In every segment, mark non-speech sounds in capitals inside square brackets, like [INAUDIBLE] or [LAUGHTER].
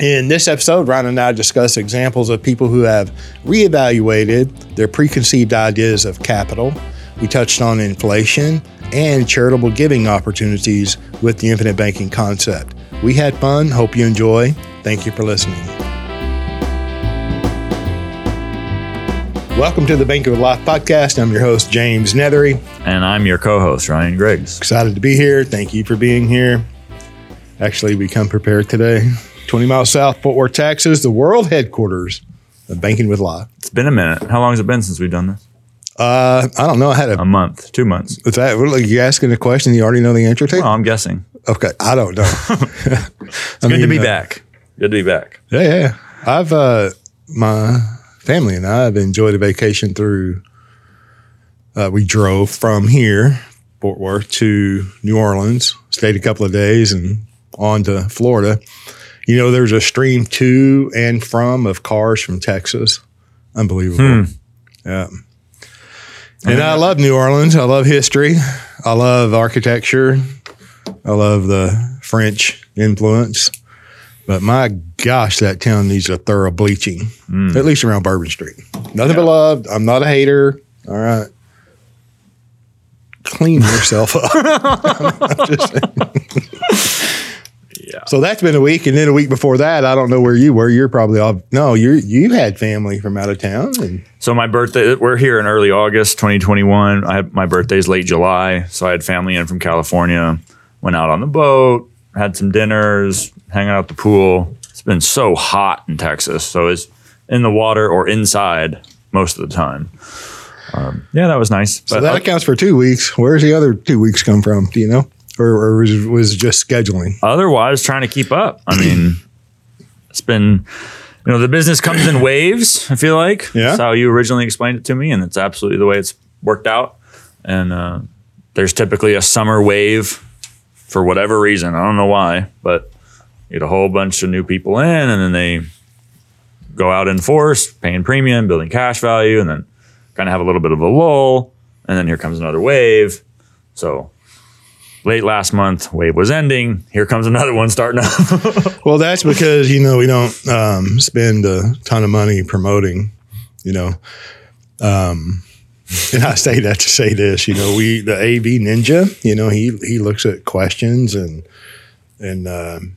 In this episode, Ryan and I discuss examples of people who have reevaluated their preconceived ideas of capital. We touched on inflation and charitable giving opportunities with the infinite banking concept. We had fun. Hope you enjoy. Thank you for listening. Welcome to the Banking of Life podcast. I'm your host, James Neathery. And I'm your co host, Ryan Griggs. Excited to be here. Thank you for being here. Actually, we come prepared today. 20 miles south, Fort Worth, Texas, the world headquarters of Banking with Life. It's been a minute. How long has it been since we've done this? Uh, I don't know. I had a, A month, two months. is that, like you asking a question you already know the answer to? Well, I'm guessing. okay. I don't know. [LAUGHS] It's [LAUGHS] good to be back. Good to be back. Yeah, yeah. I've uh my family and I have enjoyed a vacation through uh, we drove from here, Fort Worth, to New Orleans, stayed a couple of days and on to Florida. You know, there's a stream to and from of cars from Texas. Unbelievable. Hmm. Yeah. And I love New Orleans. I love history. I love architecture. I love the French influence. But my gosh, that town needs a thorough bleaching, hmm. at least around Bourbon Street. Nothing but love. I'm not a hater. All right. Clean yourself up. [LAUGHS] [LAUGHS] I'm just saying. Yeah. So that's been a week, and then a week before that, I don't know where you were. You're probably off. No, you you had family from out of town, and So my birthday, we're here in early August 2021. I had my birthday's late July. So I had family in from California, went out on the boat, had some dinners, hanging out at the pool. It's been so hot in Texas. So it's in the water or inside most of the time. Um, yeah, that was nice. so that accounts for two weeks. Where's the other two weeks come from? Do you know, or, or was, was just scheduling? otherwise trying to keep up. I mean, it's been, you know, the business comes in waves. I feel like Yeah. that's how you originally explained it to me, and it's absolutely the way it's worked out. And uh, there's typically a summer wave for whatever reason. I don't know why, but you get a whole bunch of new people in, and then they go out in force, paying premium, building cash value, and then kind of have a little bit of a lull, and then here comes another wave. So late last month, wave was ending. Here comes another one starting up. [LAUGHS] Well, that's because you know we don't um, spend a ton of money promoting. You know, um, [LAUGHS] and I say that to say this. You know, we the AV Ninja. You know, he he looks at questions and and um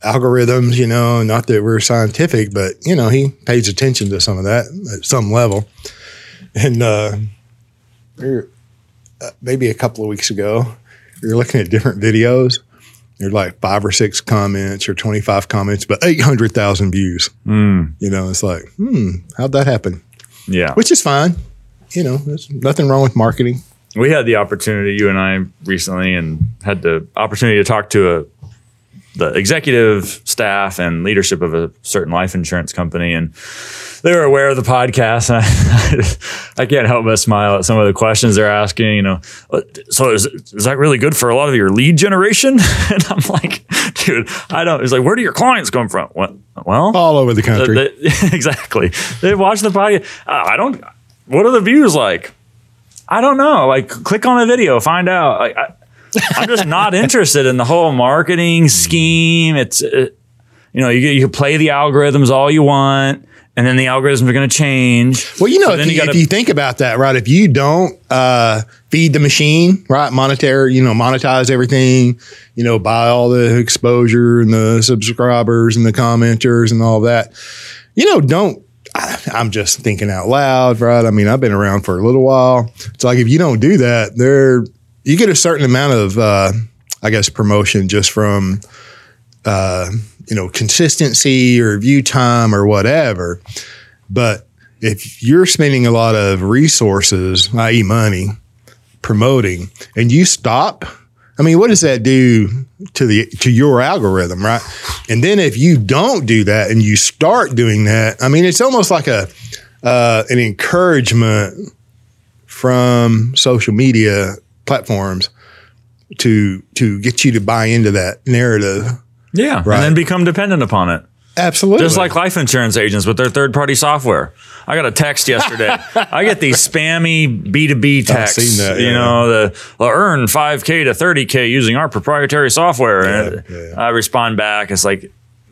algorithms. You know, not that we're scientific, but you know, he pays attention to some of that at some level. And uh, were, uh, maybe a couple of weeks ago, were looking at different videos. There's like five or six comments or 25 comments, but 800,000 views. You know, it's like, hmm, how'd that happen? yeah. Which is fine. You know, there's nothing wrong with marketing. we had the opportunity, you and I recently, and had the opportunity to talk to a the executive staff and leadership of a certain life insurance company, and they were aware of the podcast. And [LAUGHS] I, I can't help but smile at some of the questions they're asking. You know, so is, is that really good for a lot of your lead generation? [LAUGHS] And I'm like, dude, I don't. It's like, where do your clients come from? Well, All over the country. they- [LAUGHS] exactly. They watch the podcast. Uh, I don't. What are the views like? I don't know. Like, click on a video, find out. Like, I, I'm just not interested in the whole marketing scheme. It's, uh, you know, you you can play the algorithms all you want, and then the algorithms are going to change. Well, you know, So if you, you gotta- if you think about that, right? If you don't uh, feed the machine, right, monetary, you know, monetize everything, you know, buy all the exposure and the subscribers and the commenters and all that, you know, don't. I, I'm just thinking out loud, right? I mean, I've been around for a little while. It's like if you don't do that, there you get a certain amount of, uh, I guess, promotion just from, uh, you know, consistency or view time or whatever. But if you're spending a lot of resources, i.e., money, promoting, and you stop, I mean, what does that do to the to your algorithm, right? And then if you don't do that and you start doing that, I mean, it's almost like a uh, an encouragement from social media platforms to to get you to buy into that narrative. Yeah, Right. and then become dependent upon it. Absolutely, Just like life insurance agents with their third party software. I got a text yesterday. [LAUGHS] I get these spammy B2B texts. seen that, You know, the well, earn 5K to 30K using our proprietary software. and Yeah, yeah. I respond back. It's like,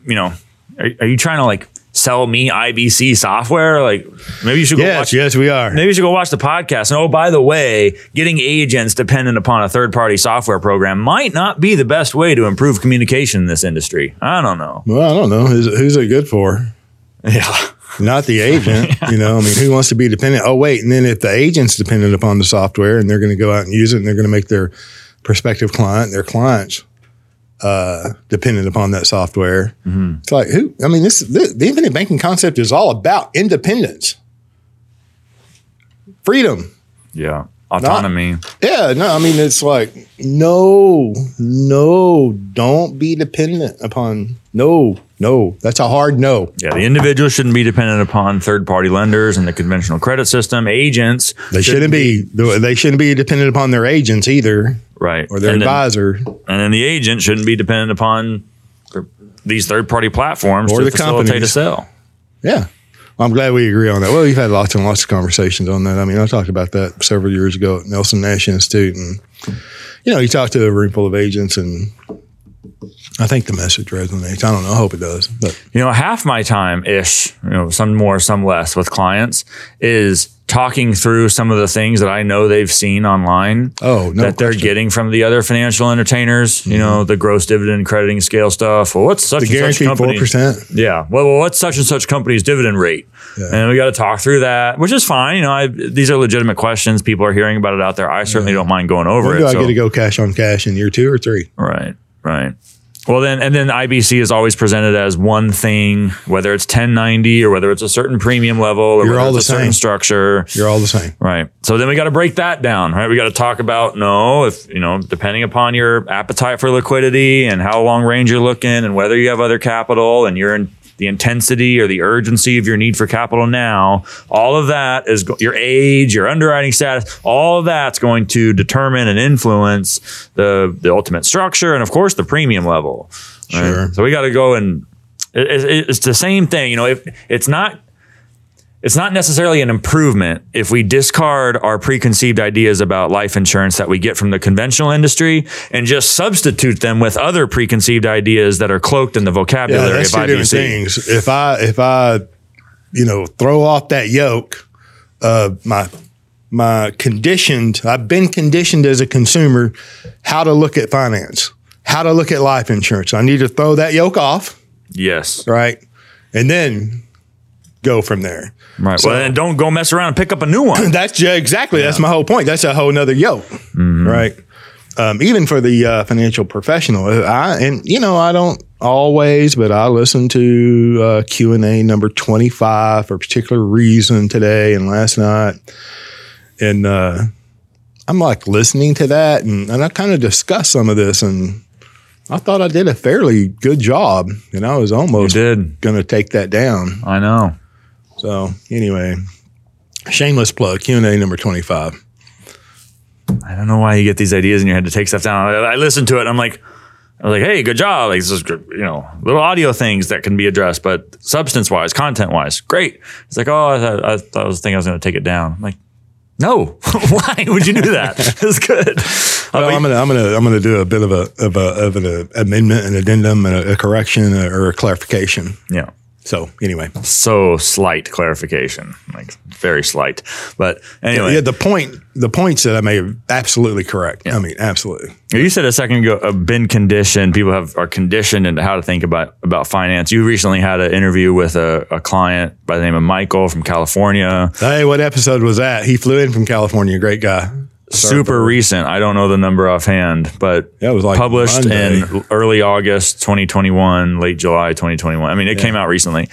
you know, are, are you trying to like sell me IBC software? Like maybe you should go Yes, watch yes, we are. Maybe you should go watch the podcast. And oh, by the way, getting agents dependent upon a third party software program might not be the best way to improve communication in this industry. I don't know. Well, I don't know. Who's, who's it good for? Yeah. Not the agent. [LAUGHS] You know, I mean, who wants to be dependent? Oh, wait. And then if the agent's dependent upon the software and they're going to go out and use it and they're going to make their prospective client, their clients, uh, dependent upon that software. It's like, who? I mean, this the, the infinite banking concept is all about independence, freedom. Yeah. Autonomy. Yeah, no, I mean it's like no, no, don't be dependent upon no, no. That's a hard no. yeah. The individual shouldn't be dependent upon third party lenders and the conventional credit system. Agents. They shouldn't be. They shouldn't be dependent upon their agents either, Right. or their and then, advisor, and then the agent shouldn't be dependent upon these third party platforms Or to the facilitate a companies. sale. Yeah. Well, I'm glad we agree on that. Well, we've had lots and lots of conversations on that. I mean, I talked about that several years ago at Nelson Nash Institute, and you know, you talk to a room full of agents, and I think the message resonates. I don't know. I hope it does. But you know, half my time ish, you know, some more, some less with clients is talking through some of the things that I know they've seen online oh no, that they're question. getting from the other financial entertainers, you mm-hmm. know, the gross dividend crediting scale stuff. Well, what's such the and such guaranteed four company? percent. Yeah. Well, well, what's such and such company's dividend rate? And we got to talk through that, which is fine. You know, I, these are legitimate questions. People are hearing about it out there. I certainly don't mind going over When it. do I so- get to go cash on cash in year two or three? Right, right. Well, then, and then IBC is always presented as one thing, whether it's 1090 or whether it's a certain premium level or You're whether all it's the a certain same. structure. You're all the same. Right. So then we got to break that down, right? We got to talk about no, if you know, depending upon your appetite for liquidity and how long range you're looking and whether you have other capital and you're in the intensity or the urgency of your need for capital now, all of that is your age, your underwriting status, all of that's going to determine and influence the the ultimate structure and of course the premium level. right? Sure. So we got to go and it- it- it's the same thing, you know, if it's not it's not necessarily an improvement if we discard our preconceived ideas about life insurance that we get from the conventional industry and just substitute them with other preconceived ideas that are cloaked in the Yeah, vocabulary that's of two different IBC. things. If I if I you know throw off that yoke of my my conditioned, I've been conditioned as a consumer how to look at finance, how to look at life insurance. I need to throw that yoke off, Yes. right, and then go from there. Right. So- well, then don't go mess around and pick up a new one. [CLEARS THROAT] That's ju- exactly that's my whole point. That's a whole nother yoke, right? Um, even for the uh, financial professional, I and you know I don't always, but I listened to uh, Q and A number twenty five for a particular reason today and last night, and uh, I'm like listening to that, and, and I kind of discussed some of this, and I thought I did a fairly good job, and I was almost did. going to take that down. I know. So anyway, shameless plug Q and A number twenty five. I don't know why you get these ideas in your head to take stuff down. I, I listened to it. And I'm like, I was like, hey, good job. Like this is you know, little audio things that can be addressed, but substance wise, content wise, great. It's like, oh, I, thought, I, thought I was thinking I was going to take it down. I'm like, no, [LAUGHS] why would you do that? [LAUGHS] It's good. Well, I'm gonna I'm gonna I'm gonna do a bit of a of a of an amendment, an addendum, and a, a correction or a clarification. yeah. So anyway, So slight clarification, like very slight. But anyway, yeah, the point the points that I made absolutely correct. I mean, absolutely. You said a second ago, uh, been conditioned. People have are conditioned into how to think about about finance. You recently had an interview with a, a client by the name of Michael from California. Hey, what episode was that? He flew in from California. Great guy. Super recent. I don't know the number offhand, but Yeah, it was like published Monday. in early August 2021, late July 2021. I mean, it came out recently,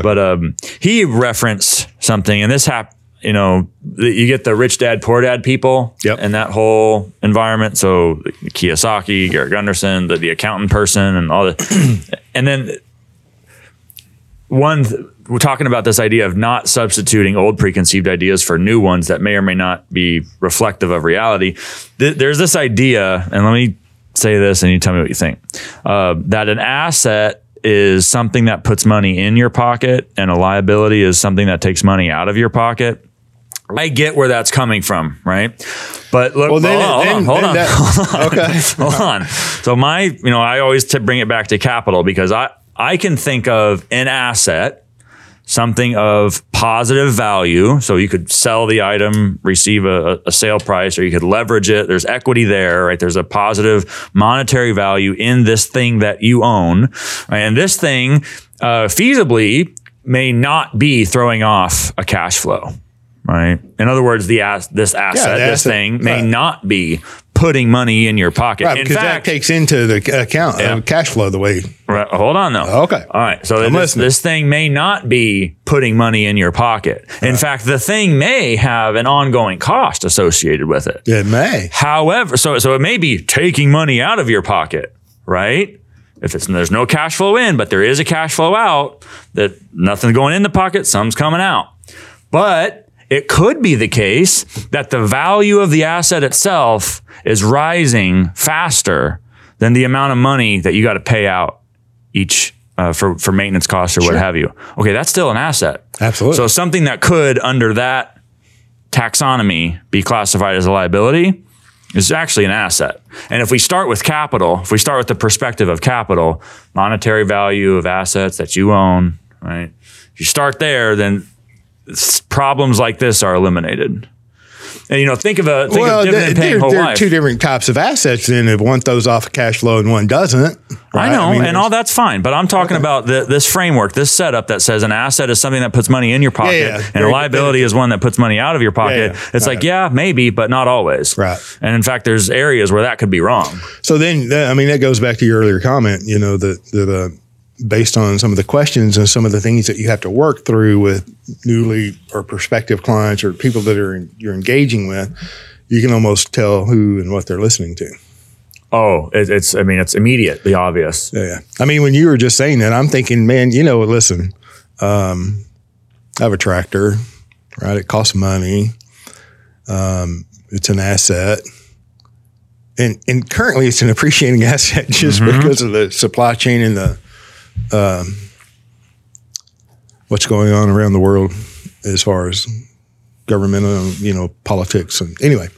but um, he referenced something, and this happened. You know, you get the rich dad, poor dad people, Yep. and that whole environment. So Kiyosaki, Garrett Gunderson, the, the accountant person, and all the, [CLEARS THROAT] and then one th- we're talking about this idea of not substituting old preconceived ideas for new ones that may or may not be reflective of reality Th- there's this idea and let me say this and you tell me what you think uh, that an asset is something that puts money in your pocket and a liability is something that takes money out of your pocket I get where that's coming from, right? But look, Well, then, hold on, then, hold on, then [LAUGHS] hold on. that- okay. [LAUGHS] hold on. So my, you know, I always bring it back to capital because I I can think of an asset, something of positive value. So you could sell the item, receive a, a sale price, or you could leverage it. There's equity there, right? There's a positive monetary value in this thing that you own. Right? And this thing uh, feasibly may not be throwing off a cash flow. Right. In other words, the ass, this asset, the this thing may right. not be putting money in your pocket. Right, in because fact, that takes into the account Yeah. uh, cash flow the way. Right, hold on though. Okay. All right. So this, this thing may not be putting money in your pocket. In fact, the thing may have an ongoing cost associated with it. It may. However, so so it may be taking money out of your pocket, right? If it's there's no cash flow in, but there is a cash flow out, that nothing's going in the pocket, some's coming out. But it could be the case that the value of the asset itself is rising faster than the amount of money that you got to pay out each uh, for for maintenance costs or what have you. Okay, that's still an asset. Absolutely. So something that could under that taxonomy be classified as a liability is actually an asset. And if we start with capital, if we start with the perspective of capital, monetary value of assets that you own, right? If you start there, then problems like this are eliminated. And you know, think of a think well, of dividend there, paying there, whole there are life. two different types of assets. Then, if one throws off a cash flow and one doesn't, I right? know, mean, and all that's fine. But I'm talking about the, this framework, this setup that says an asset is something that puts money in your pocket, yeah. and a liability is one that puts money out of your pocket. yeah. It's like, yeah, maybe, but not always. Right. And in fact, there's areas where that could be wrong. So then, I mean, that goes back to your earlier comment. You know that that uh, based on some of the questions and some of the things that you have to work through with newly or prospective clients or people that are you're engaging with, you can almost tell who and what they're listening to. Oh, it, it's. I mean, it's immediately obvious. Yeah, yeah. I mean, when you were just saying that, I'm thinking, man, you know, listen, um, I have a tractor, right? It costs money. Um, it's an asset. And, and currently it's an appreciating [LAUGHS] asset just because of the supply chain and the um, what's going on around the world as far as governmental, you know, politics and anyway.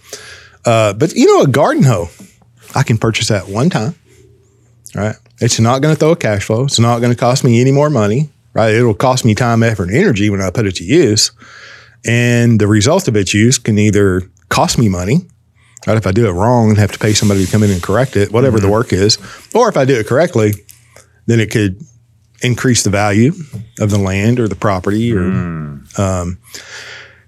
Uh, but you know, a garden hoe, I can purchase that one time right? It's not going to throw a cash flow. It's not going to cost me any more money, right? It'll cost me time, effort, and energy when I put it to use. And the result of its use can either cost me money, right? If I do it wrong and have to pay somebody to come in and correct it, whatever the work is, or if I do it correctly, then it could increase the value of the land or the property or, um,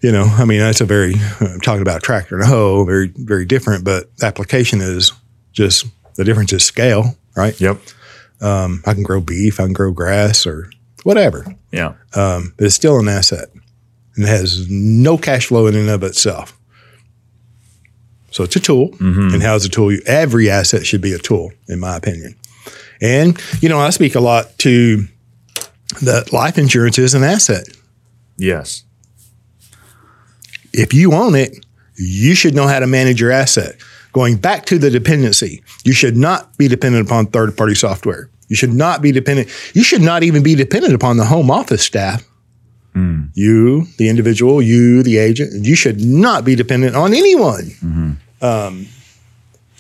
you know, I mean, that's a very, I'm talking about a tractor and a hoe, very, very different, but application is just the difference is scale, right? Yep. Um, I can grow beef, I can grow grass or whatever, Yeah. um, but it's still an asset and it has no cash flow in and of itself. So it's a tool, and how's a tool? Every asset should be a tool, in my opinion. And you know, I speak a lot to that life insurance is an asset. Yes. If you own it, you should know how to manage your asset. Going back to the dependency, you should not be dependent upon third party software. You should not be dependent. You should not even be dependent upon the home office staff. You, the individual, you, the agent, you should not be dependent on anyone. Um,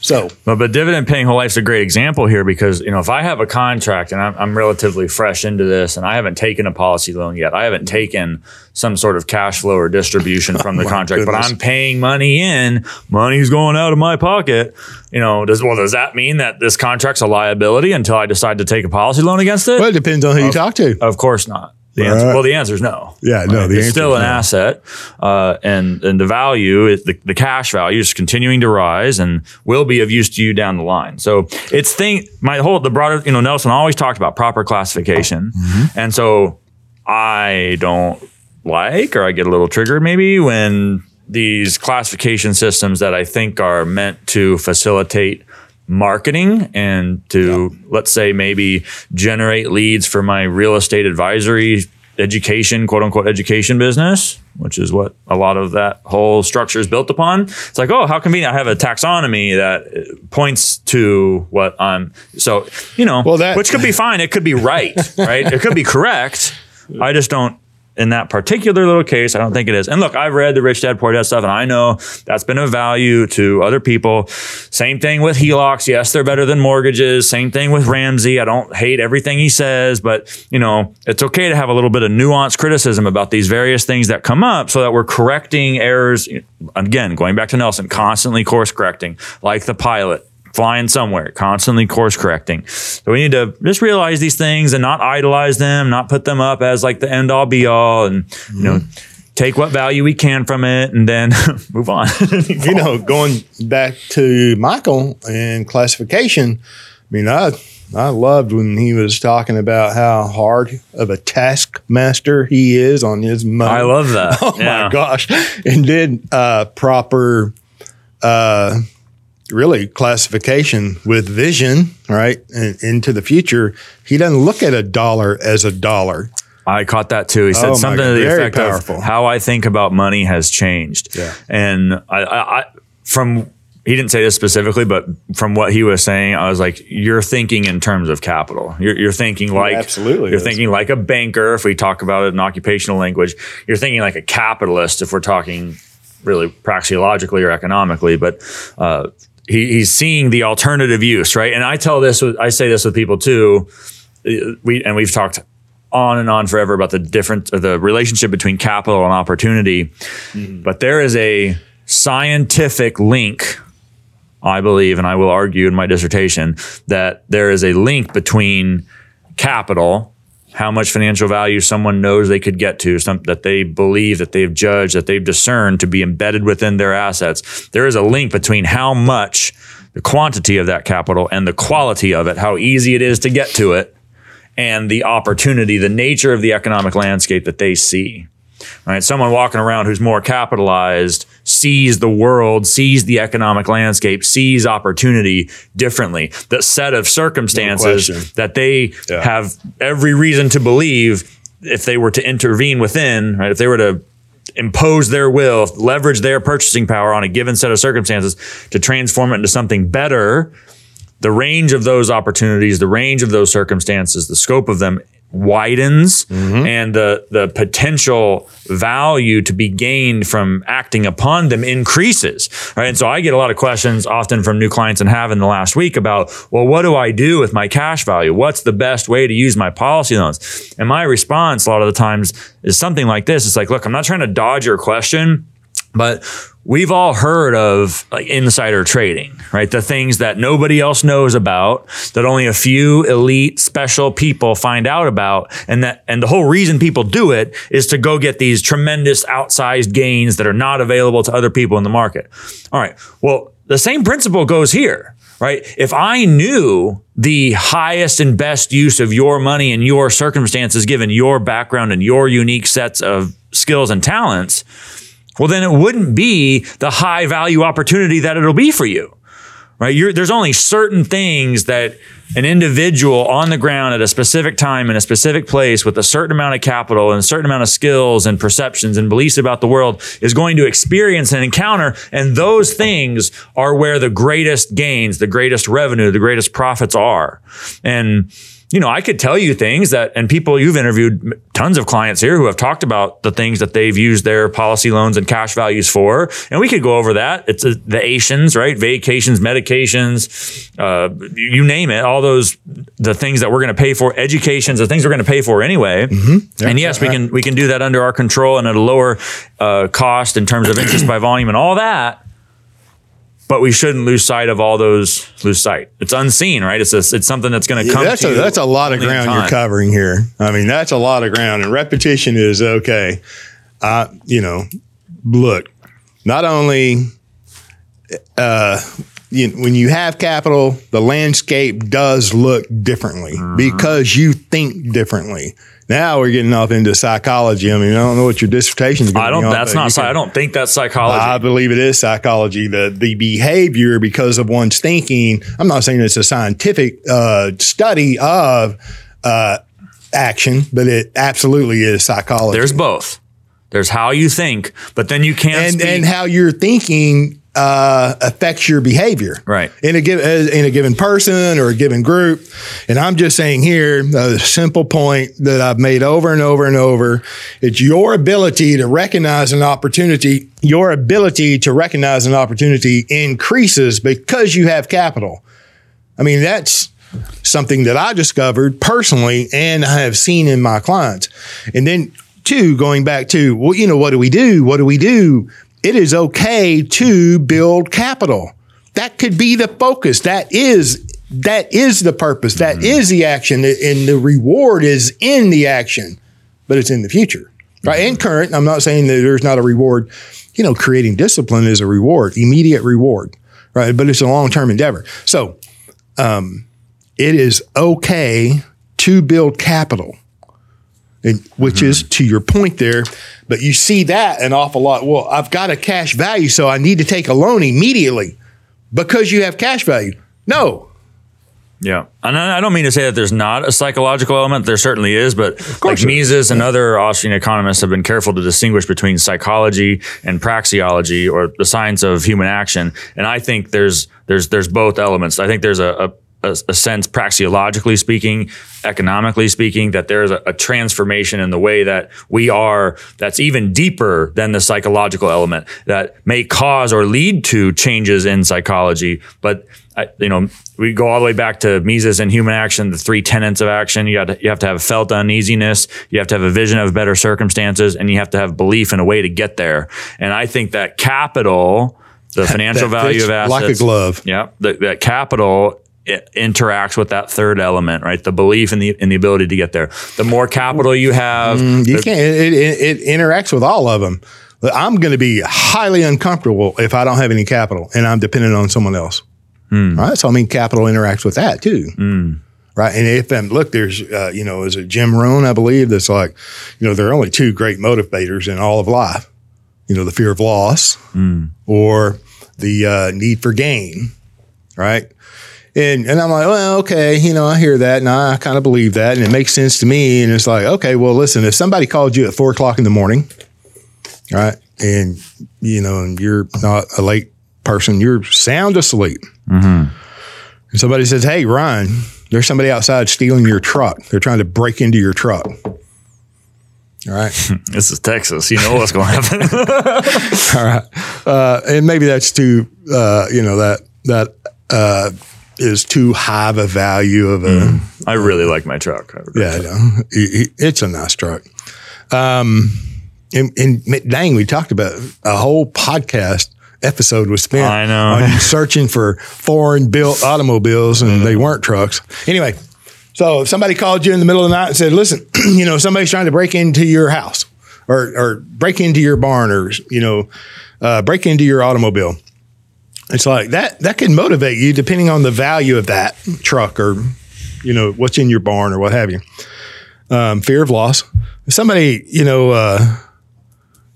so, But, but dividend paying whole life's a great example here because you know if I have a contract and I'm, I'm relatively fresh into this and I haven't taken a policy loan yet, I haven't taken some sort of cash flow or distribution [LAUGHS] oh from the contract, but. I'm paying money in, money's going out of my pocket. You know, does well does that mean that this contract's a liability until I decide to take a policy loan against it? well, it depends on who you talk to. Of course not. The answer, well, the answer is no. Yeah, no, the it's still an no. asset, uh, and and the value, is the, the cash value is continuing to rise and will be of use to you down the line. So it's thing. My whole the broader, you know, Nelson always talked about proper classification, Mm-hmm. and so I don't like, or I get a little triggered maybe when these classification systems that I think are meant to facilitate marketing and to let's say maybe generate leads for my real estate advisory education quote unquote education business which is what a lot of that whole structure is built upon. It's like oh how convenient. I have a taxonomy that points to what i'm so you know Well, that- which could be [LAUGHS] fine. It could be right right? It could be correct. I just don't in that particular little case, I don't think it is. And look, I've read the rich dad poor dad stuff, and I know that's been of value to other people. Same thing with HELOCs. Yes, they're better than mortgages. Same thing with Ramsey. I don't hate everything he says, but you know, it's okay to have a little bit of nuanced criticism about these various things that come up, so that we're correcting errors. Again, going back to Nelson, constantly course correcting, like the pilot flying somewhere, constantly course correcting. So we need to just realize these things and not idolize them, not put them up as like the end all be all, and you know, take what value we can from it, and then [LAUGHS] move on. [LAUGHS] you know, going back to Michael and classification, I mean, I I loved when he was talking about how hard of a taskmaster he is on his money. I love that. [LAUGHS] Oh Yeah. my gosh! And then uh, proper, uh, really classification with vision, right, and into the future. He doesn't look at a dollar as a dollar. I caught that too. He said Oh something God, to the effect powerful. of how I think about money has changed. Yeah. And I, I, I, from he didn't say this specifically, but from what he was saying, I was like, "You're thinking in terms of capital. You're, you're thinking like absolutely You're is. thinking like a banker. If we talk about it in occupational language, you're thinking like a capitalist. If we're talking really praxeologically or economically, but uh, he, he's seeing the alternative use, right? And I tell this, with, I say this with people too. We and we've talked on and on forever about the different the relationship between capital and opportunity, mm-hmm. but there is a scientific link. I believe, and I will argue in my dissertation, that there is a link between capital how much financial value someone knows they could get to, some, that they believe, that they've judged, that they've discerned to be embedded within their assets. There is a link between how much the quantity of that capital and the quality of it, how easy it is to get to it, and the opportunity, the nature of the economic landscape that they see. Right? Someone walking around who's more capitalized sees the world, sees the economic landscape, sees opportunity differently. The set of circumstances question. that they Yeah. have every reason to believe if they were to intervene within, right? If they were to impose their will, leverage their purchasing power on a given set of circumstances to transform it into something better, the range of those opportunities, the range of those circumstances, the scope of them widens mm-hmm. and the the potential value to be gained from acting upon them increases right? And so i get a lot of questions often from new clients and have in the last week about well what do i do with my cash value? What's the best way to use my policy loans? And my response a lot of the times is something like this. It's like look i'm not trying to dodge your question but we've all heard of like insider trading, right? The things that nobody else knows about, that only a few elite special people find out about. And that, and the whole reason people do it is to go get these tremendous outsized gains that are not available to other people in the market. All right. Well, the same principle goes here. Right. If I knew the highest and best use of your money and your circumstances, given your background and your unique sets of skills and talents, well, then it wouldn't be the high value opportunity that it'll be for you. Right? You're, there's only certain things that an individual on the ground at a specific time in a specific place with a certain amount of capital and a certain amount of skills and perceptions and beliefs about the world is going to experience and encounter. And those things are where the greatest gains, the greatest revenue, the greatest profits are. And you know, I could tell you things that, and people you've interviewed tons of clients here who have talked about the things that they've used their policy loans and cash values for, and we could go over that. It's uh the Asians, right? Vacations, medications, uh, you name it. All those the things that we're going to pay for, educations, the things we're going to pay for anyway. and yes, we can we can do that under our control and at a lower uh, cost in terms of interest by volume and all that but we shouldn't lose sight of all those lose sight. It's unseen, right? It's a, it's something that's going to come. that's a, that's a lot of ground you're covering here. I mean, that's a lot of ground, and repetition is okay. I, you know, look, not only uh, you, when you have capital, the landscape does look differently Mm-hmm. because you think differently. Now we're getting off into psychology. I mean, I don't know what your dissertation is. I don't. Be on, That's not. can- I don't think that's psychology. I believe it is psychology. The the behavior because of one's thinking. I'm not saying it's a scientific uh, study of uh, action, but it absolutely is psychology. There's both. There's how you think, but then you can't. and and how you're thinking uh, affects your behavior, Right. In a given in a given person or a given group. And I'm just saying here a simple point that I've made over and over and over. It's your ability to recognize an opportunity. Your ability to recognize an opportunity increases because you have capital. I mean, that's something that I discovered personally and I have seen in my clients. And then, two, going back to, well, you know, what do we do? What do we do? It is okay to build capital. That could be the focus. That is that is the purpose. That mm-hmm. is the action, and the reward is in the action, but it's in the future, right? Mm-hmm. And current. I'm not saying that there's not a reward. You know, creating discipline is a reward, immediate reward, right? But it's a long term endeavor. So um, it is okay to build capital, and, which is mm-hmm. to your point there. But you see that an awful lot. Well, I've got a cash value, so I need to take a loan immediately because you have cash value. No, Yeah, and I don't mean to say that there's not a psychological element. There certainly is, but like Mises and other Austrian economists have been careful to distinguish between psychology and praxeology, or the science of human action. And I think there's there's there's both elements. I think there's a, a a, a sense, praxeologically speaking, economically speaking, that there's a, a transformation in the way that we are that's even deeper than the psychological element that may cause or lead to changes in psychology. But I, you know, we go all the way back to Mises and human action, the three tenets of action. You got you have to have felt uneasiness, you have to have a vision of better circumstances, and you have to have belief in a way to get there. And I think that capital, the financial That value of assets, like a glove. yeah, that capital i- interacts with that third element, right? The belief in the in the ability to get there. The more capital you have, You the- can't. It, it, it interacts with all of them. I'm going to be highly uncomfortable if I don't have any capital and I'm dependent on someone else. Right. So I mean, capital interacts with that too. Right. And if um, look, there's uh, you know, is it Jim Rohn? I believe that's like, you know, there are only two great motivators in all of life. You know, the fear of loss or the uh, need for gain. Right. And, and I'm like, well, okay, you know, I hear that and I kind of believe that and it makes sense to me. And it's like, okay, well, listen, if somebody called you at four o'clock in the morning, right, and, you know, and you're not a late person, you're sound asleep. And somebody says, hey, Ryan, there's somebody outside stealing your truck. They're trying to break into your truck. All right. [LAUGHS] this is Texas. You know what's going to happen. [LAUGHS] [LAUGHS] All right. Uh, and maybe that's too, uh, you know, that, that, uh, is too high of a value of a, I really like my truck. Yeah, I know. It- it- It's a nice truck. Um, and, and dang, we talked about a whole podcast episode was spent I know. on searching for foreign built automobiles and they weren't trucks. Anyway, so if somebody called you in the middle of the night and said, listen, [CLEARS THROAT] you know, somebody's trying to break into your house or, or break into your barn or, you know, uh, break into your automobile. It's like that, that can motivate you depending on the value of that truck or, you know, what's in your barn or what have you. Um, fear of loss. If somebody, you know, uh,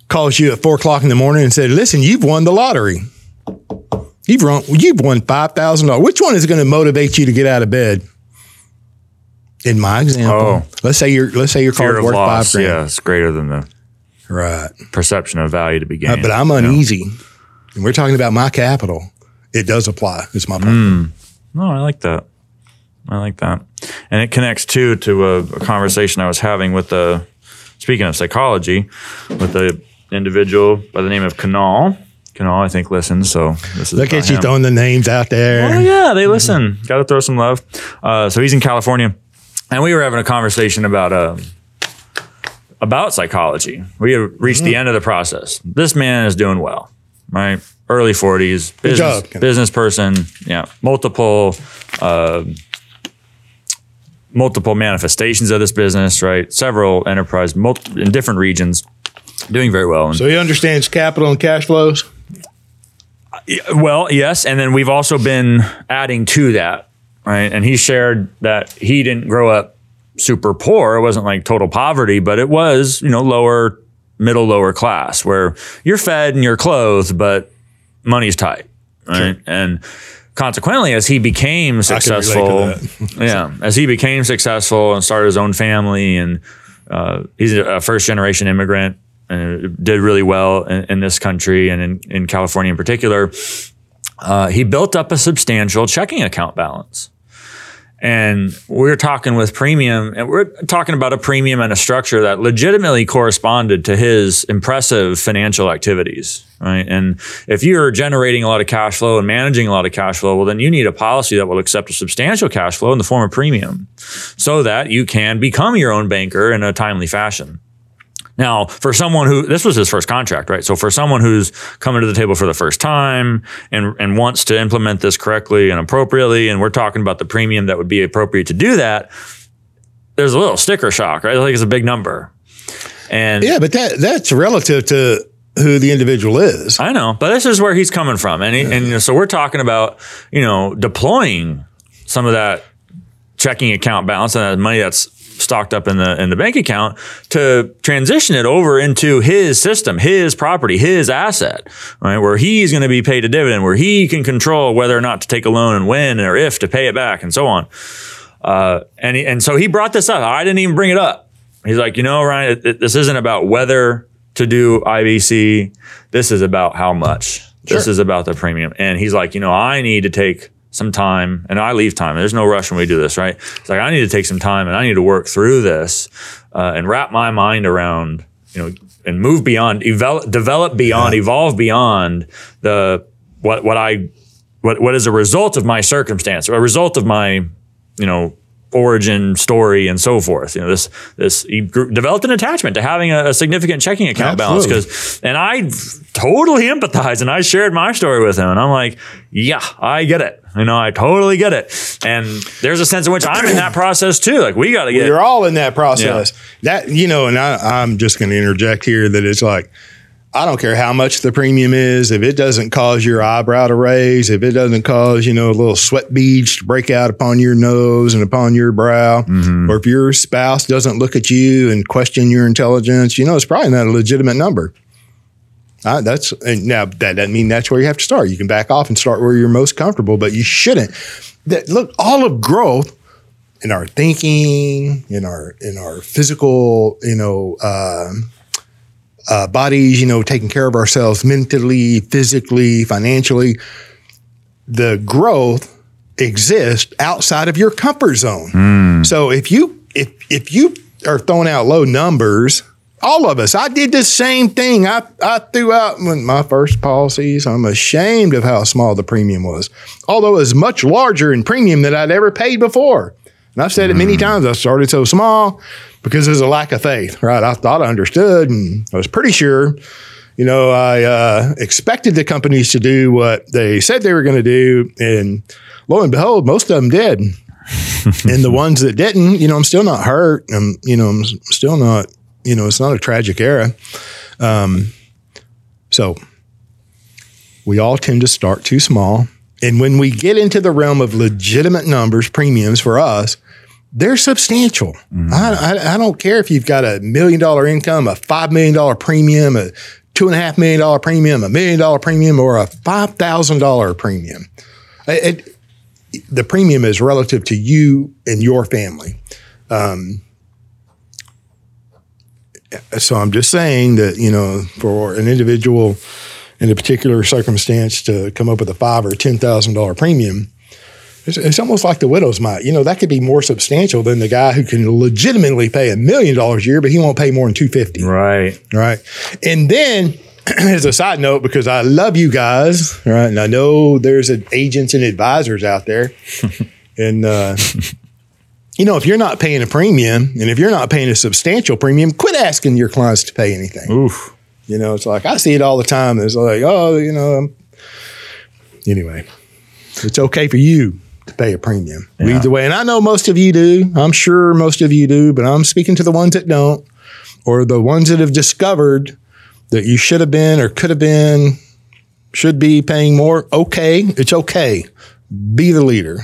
calls you at four o'clock in the morning and said, listen, you've won the lottery. You've won, you've won $5,000. Which one is going to motivate you to get out of bed? In my example, Oh. let's say your let's say your car's worth loss, five grand. yeah, it's greater than the Right. perception of value to begin gained. But I'm uneasy. And we're talking about my capital. It does apply. It's my point. Mm. No, I like that. I like that, and it connects too to a, a conversation I was having with the. Speaking of psychology, with the individual by the name of Kanal. Kanal, I think, listens. So this is Look at you him. throwing the names out there. Oh yeah, they listen. Got to throw some love. Uh, so he's in California, and we were having a conversation about uh, about psychology. We have reached the end of the process. This man is doing well, right? Early forties, business job, business person. Yeah, multiple. Uh, multiple manifestations of this business right several enterprise multi- in different regions doing very well and So he understands capital and cash flows. Well, yes, and then we've also been adding to that, right? And he shared that he didn't grow up super poor. It wasn't like total poverty, but it was, you know, lower, middle, lower class, where you're fed and you're clothed, but money's tight, right? And consequently, as he became can relate to successful, yeah, as he became successful and started his own family, and uh, he's a first generation immigrant and did really well in, in this country and in, in California in particular. Uh, he built up a substantial checking account balance. And we're talking with premium, and we're talking about a premium and a structure that legitimately corresponded to his impressive financial activities, right? And if you're generating a lot of cash flow and managing a lot of cash flow, well, then you need a policy that will accept a substantial cash flow in the form of premium so that you can become your own banker in a timely fashion. Now, for someone who this was his first contract, right? So for someone who's coming to the table for the first time and and wants to implement this correctly and appropriately, and we're talking about the premium that would be appropriate to do that, there's a little sticker shock, right? I think it's a big number. And Yeah, but that that's relative to who the individual is. I know, but this is where he's coming from, and he, and you know, so we're talking about you know deploying some of that checking account balance and that money that's stocked up in the in the bank account to transition it over into his system, his property, his asset, right? Where he's going to be paid a dividend, where he can control whether or not to take a loan and when or if to pay it back, and so on. Uh, and he, and so he brought this up. I didn't even bring it up. He's like, you know, Ryan, it, it, this isn't about whether to do IBC. This is about how much. This is about the premium. And he's like, you know, I need to take some time and I leave time. There's no rush when we do this, right? It's like, I need to take some time and I need to work through this uh, and wrap my mind around, you know, and move beyond, develop, develop beyond, evolve beyond the, what, what I, what, what is a result of my circumstance or a result of my, you know, origin story and so forth. You know, this this he grew, developed an attachment to having a, a significant checking account balance because, and I totally empathize and I shared my story with him and I'm like, yeah, I get it. You know, I totally get it. And there's a sense in which I'm in that process too. Like we got to get. You're all in that process. That you know, and I, I'm just going to interject here that it's like I don't care how much the premium is. If it doesn't cause your eyebrow to raise, if it doesn't cause you know a little sweat beads to break out upon your nose and upon your brow, or if your spouse doesn't look at you and question your intelligence, you know it's probably not a legitimate number. Uh, that's and now that doesn't mean that's where you have to start. You can back off and start where you're most comfortable, but you shouldn't. That look, all of growth in our thinking, in our in our physical, you know, um, uh, bodies, you know, taking care of ourselves mentally, physically, financially. The growth exists outside of your comfort zone. So if you if if you are throwing out low numbers, all of us, I did the same thing. I, I threw out when my first policies. I'm ashamed of how small the premium was, although it was much larger in premium than I'd ever paid before. And I've said it many times. I started so small because there's a lack of faith, right? I thought I understood and I was pretty sure. You know, I uh, expected the companies to do what they said they were going to do. And lo and behold, most of them did. [LAUGHS] and the ones that didn't, you know, I'm still not hurt. I'm, you know, I'm still not, you know, it's not a tragic era. Um, so we all tend to start too small. And when we get into the realm of legitimate numbers, premiums for us, they're substantial. I, I, I don't care if you've got a million dollar income, a five million dollar premium, a two and a half million dollar premium, a million dollar premium, or a five thousand dollar premium. It- it- the premium is relative to you and your family. Um, so I'm just saying that you know, for an individual in a particular circumstance to come up with a five or ten thousand dollar premium, it's, it's almost like the widow's mite. You know, that could be more substantial than the guy who can legitimately pay a million dollars a year, but he won't pay more than two fifty. right. Right. And then, [CLEARS THROAT] as a side note, because I love you guys, right, and I know there's a- agents and advisors out there, [LAUGHS] and uh, you know, if you're not paying a premium, and if you're not paying a substantial premium, quit asking your clients to pay anything. Oof. You know, it's like I see it all the time. It's like, oh, you know, I'm, anyway, it's okay for you to pay a premium. Yeah. Either way, and I know most of you do. I'm sure most of you do, but I'm speaking to the ones that don't, or the ones that have discovered that you should have been or could have been, should be paying more. Okay, it's okay. Be the leader.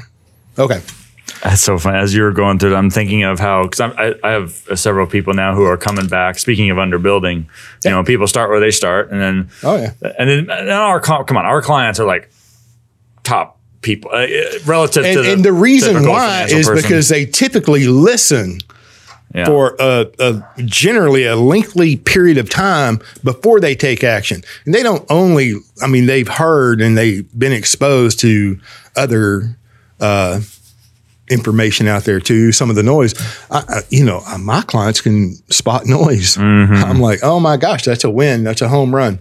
Okay. That's so funny. As you were going through I'm thinking of how because I, I have uh, several people now who are coming back. Speaking of underbuilding, you know, people start where they start, and then Oh yeah. and then and our come on, our clients are like top people uh, uh, relative to And, the, and the reason why is person. because they typically listen Yeah. for a, a generally a lengthy period of time before they take action. And they don't only, I mean, they've heard and they've been exposed to other uh, information out there too. Some of the noise, I, I, you know, my clients can spot noise. I'm like, oh my gosh, that's a win. That's a home run.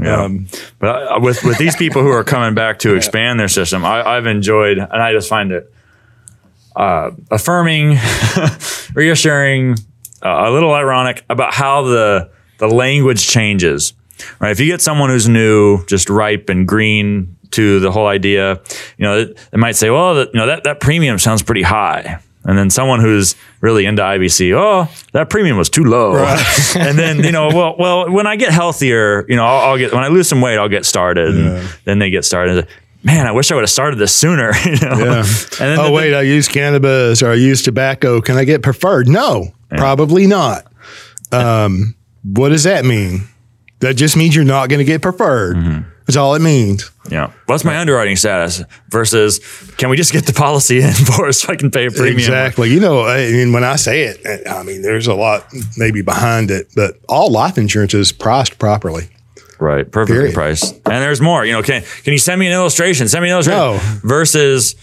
Yeah. Um, but I, with with these people who are coming back to [LAUGHS] expand their system, I, I've enjoyed, and I just find it uh, affirming, [LAUGHS] reassuring, uh, a little ironic about how the the language changes. Right? If you get someone who's new, just ripe and green to the whole idea, you know, they might say, "Well, you know, that that premium sounds pretty high." And then someone who's really into IBC, oh, that premium was too low. [LAUGHS] and then you know, well, well, when I get healthier, you know, I'll, I'll get when I lose some weight, I'll get started. And then they get started. Man, I wish I would have started this sooner. [LAUGHS] You know? Yeah. Oh the- wait, I use cannabis or I use tobacco. Can I get preferred? No, probably not. Um, what does that mean? That just means you're not going to get preferred. Mm-hmm. That's all it means. Yeah. What's my underwriting status versus can we just get the policy in [LAUGHS] for us so I can pay a premium? Exactly. You know, I mean, when I say it, I mean, there's a lot maybe behind it, but all life insurance is priced properly. Right. Perfectly Period. priced. And there's more. You know, can can you send me an illustration? Send me an illustration. No. Versus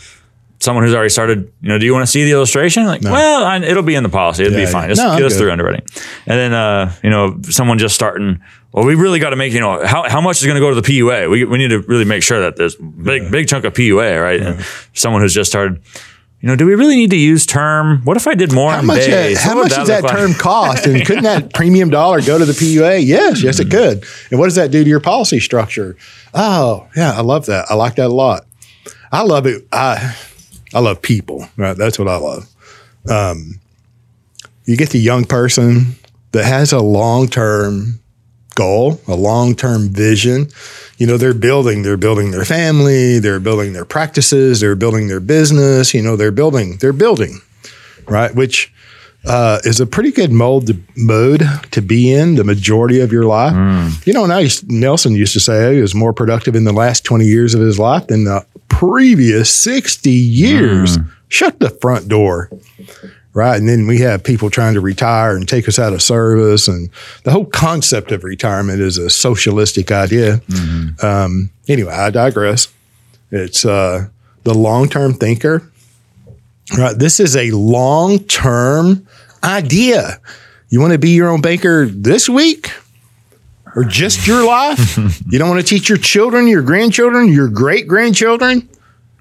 someone who's already started, you know, do you want to see the illustration? Like, well, I, it'll be in the policy. It'll Yeah, be fine. yeah. Just No, I'm us good. through underwriting. And then, uh, you know, someone just starting, well, we really got to make, you know, how, how much is going to go to the PUA? We, we need to really make sure that there's big, big chunk of PUA, right? And someone who's just started, you know, do we really need to use term? What if I did more How in much, uh, days? how What would much does that look like? term [LAUGHS] cost? And couldn't that premium dollar go to the PUA? Yes, yes, it could. And what does that do to your policy structure? Oh, yeah, I love that. I like that a lot. I love it. I I love people. Right, that's what I love. Um, you get the young person that has a long term goal, a long term vision. You know, they're building, they're building their family, they're building their practices, they're building their business. You know, they're building, they're building, right? Which uh, is a pretty good mold to, mode to be in the majority of your life. You know, now Nelson used to say he was more productive in the last 20 years of his life than the previous 60 years. Shut the front door. Right. And then we have people trying to retire and take us out of service. And the whole concept of retirement is a socialistic idea. Um, anyway, I digress. It's uh, the long term thinker Right. This is a long term idea. You want to be your own banker this week or just your life? [LAUGHS] you don't want to teach your children, your grandchildren, your great grandchildren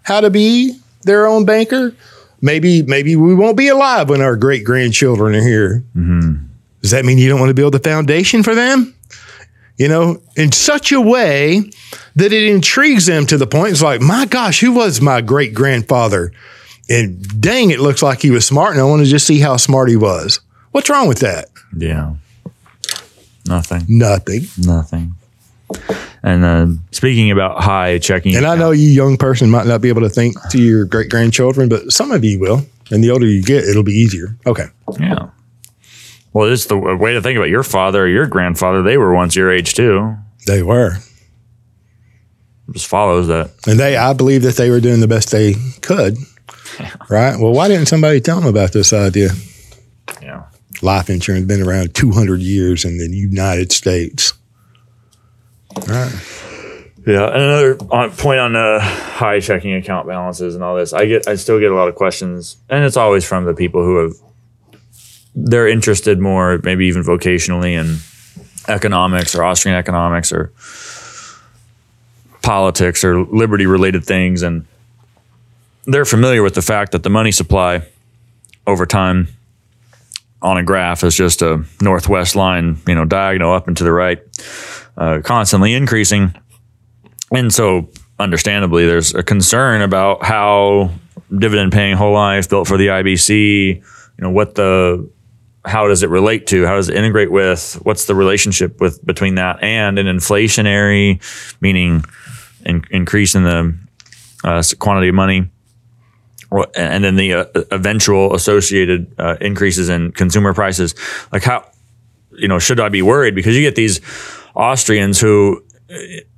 how to be their own banker? Maybe, maybe we won't be alive when our great grandchildren are here. Mm-hmm. Does that mean you don't want to build a foundation for them? You know, in such a way that it intrigues them to the point it's like, my gosh, who was my great grandfather? And dang, it looks like he was smart, and I want to just see how smart he was. What's wrong with that? Yeah. Nothing. Nothing. Nothing. And uh, speaking about high checking, And I know you young person might not be able to think to your great grandchildren, but some of you will. And the older you get, it'll be easier. Okay. yeah. Well, it's the way to think about your father or your grandfather. They were once your age too. They were. It just follows that. And they, I believe that they were doing the best they could. [LAUGHS] Right. Well, why didn't somebody tell them about this idea? Yeah. Life insurance been around 200 years in the United States. Right. Yeah, and another on, point on uh, high checking account balances and all this. I get, I still get a lot of questions, and it's always from the people who have they're interested more, maybe even vocationally in economics or Austrian economics or politics or liberty related things, and they're familiar with the fact that the money supply over time on a graph is just a northwest line, you know, diagonal up and to the right, uh, constantly increasing. And so, understandably, there's a concern about how dividend paying whole life built for the IBC, you know, what the how does it relate to? How does it integrate with? What's the relationship with between that and an inflationary, meaning in, increase in the uh, quantity of money, and then the uh, eventual associated uh, increases in consumer prices? Like how, you know, should I be worried because you get these Austrians who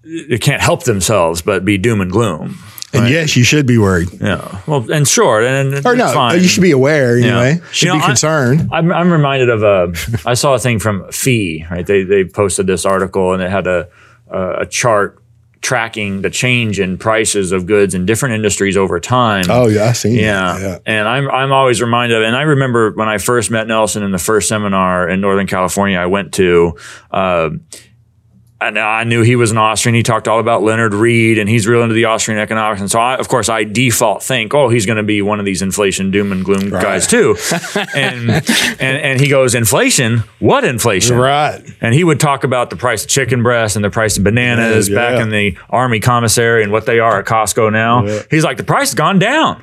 they can't help themselves but be doom and gloom. And yes, you should be worried. Yeah. Well, and sure, and, Or no, fine. you should be aware anyway. Should You know, be I- concerned. I'm, I'm reminded of a. I saw a thing from FEE. Right, they they posted this article and it had a a, a chart tracking the change in prices of goods in different industries over time. oh yeah, I seen Yeah. Yeah. And I'm I'm always reminded of, and I remember when I first met Nelson in the first seminar in Northern California I went to, uh, and I knew he was an Austrian. He talked all about Leonard Read, and he's real into the Austrian economics. And so, I, of course, I default think, oh, he's going to be one of these inflation doom and gloom guys too. [LAUGHS] and, and and he goes, inflation? What inflation? Right. And he would talk about the price of chicken breast and the price of bananas Yeah, back yeah. in the Army commissary and what they are at Costco now. Yeah. He's like, the price has gone down.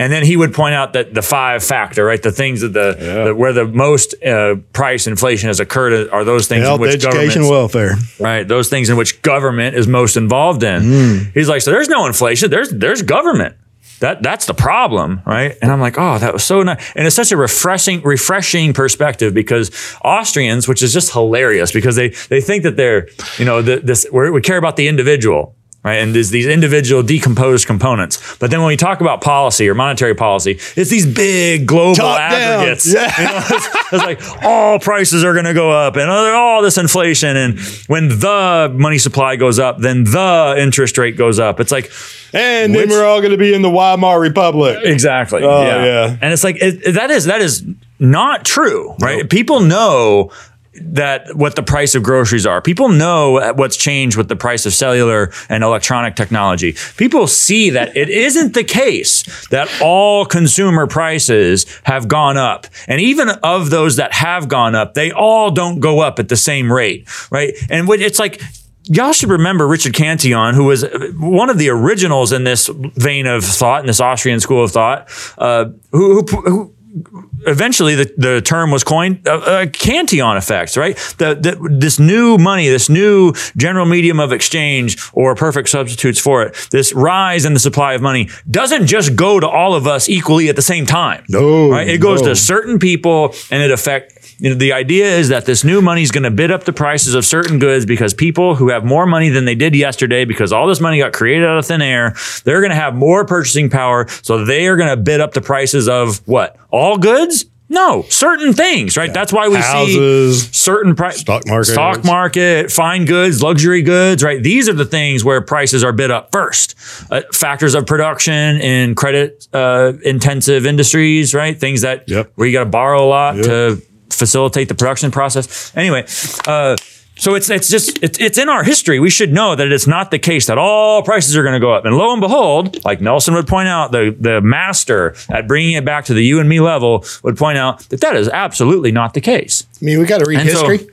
And then he would point out that the five factor, right? The things that the, Yeah. the where the most uh, price inflation has occurred are those things in which education, welfare. right? Those things in which government is most involved in. Mm. He's like, so there's no inflation. There's there's government. That that's the problem, right? And I'm like, oh, that was so nice, and it's such a refreshing refreshing perspective because Austrians, which is just hilarious, because they they think that they're you know the, this we're, we care about the individual. Right. And there's these individual decomposed components. But then when we talk about policy or monetary policy, it's these big global Top down. aggregates. Yeah. You know, it's, it's like all prices are going to go up and all this inflation. And when the money supply goes up, then the interest rate goes up. It's like, And Which- then we're all going to be in the Weimar Republic. exactly. Oh, yeah. yeah. And it's like, it, that is, that is not true, right? People know that what the price of groceries are. People know what's changed with the price of cellular and electronic technology. People see that it isn't the case that all consumer prices have gone up. And even of those that have gone up, they all don't go up at the same rate, right? And it's like Y'all should remember Richard Cantillon, who was one of the originals in this vein of thought, in this Austrian school of thought, uh, who, who, who eventually the, the term was coined uh, uh, Cantillon effects, right? The, the, this new money, this new general medium of exchange or perfect substitutes for it, this rise in the supply of money doesn't just go to all of us equally at the same time. No, Right? It goes no. to certain people and it affect you know, the idea is that this new money is going to bid up the prices of certain goods because people who have more money than they did yesterday, because all this money got created out of thin air, they're going to have more purchasing power. So they are going to bid up the prices of what? All goods? No, certain things, right? That's why we Houses, see certain price stock market. stock market, fine goods, luxury goods, right? These are the things where prices are bid up first. Uh, factors of production in credit uh, intensive industries, right? Things that Yep. where you got to borrow a lot to facilitate the production process. Anyway, uh, so it's it's just it's, it's in our history. We should know that it's not the case that all prices are going to go up. And lo and behold, like Nelson would point out, the the master at bringing it back to the you and me level would point out that that is absolutely not the case. I mean, we got to read And so- history.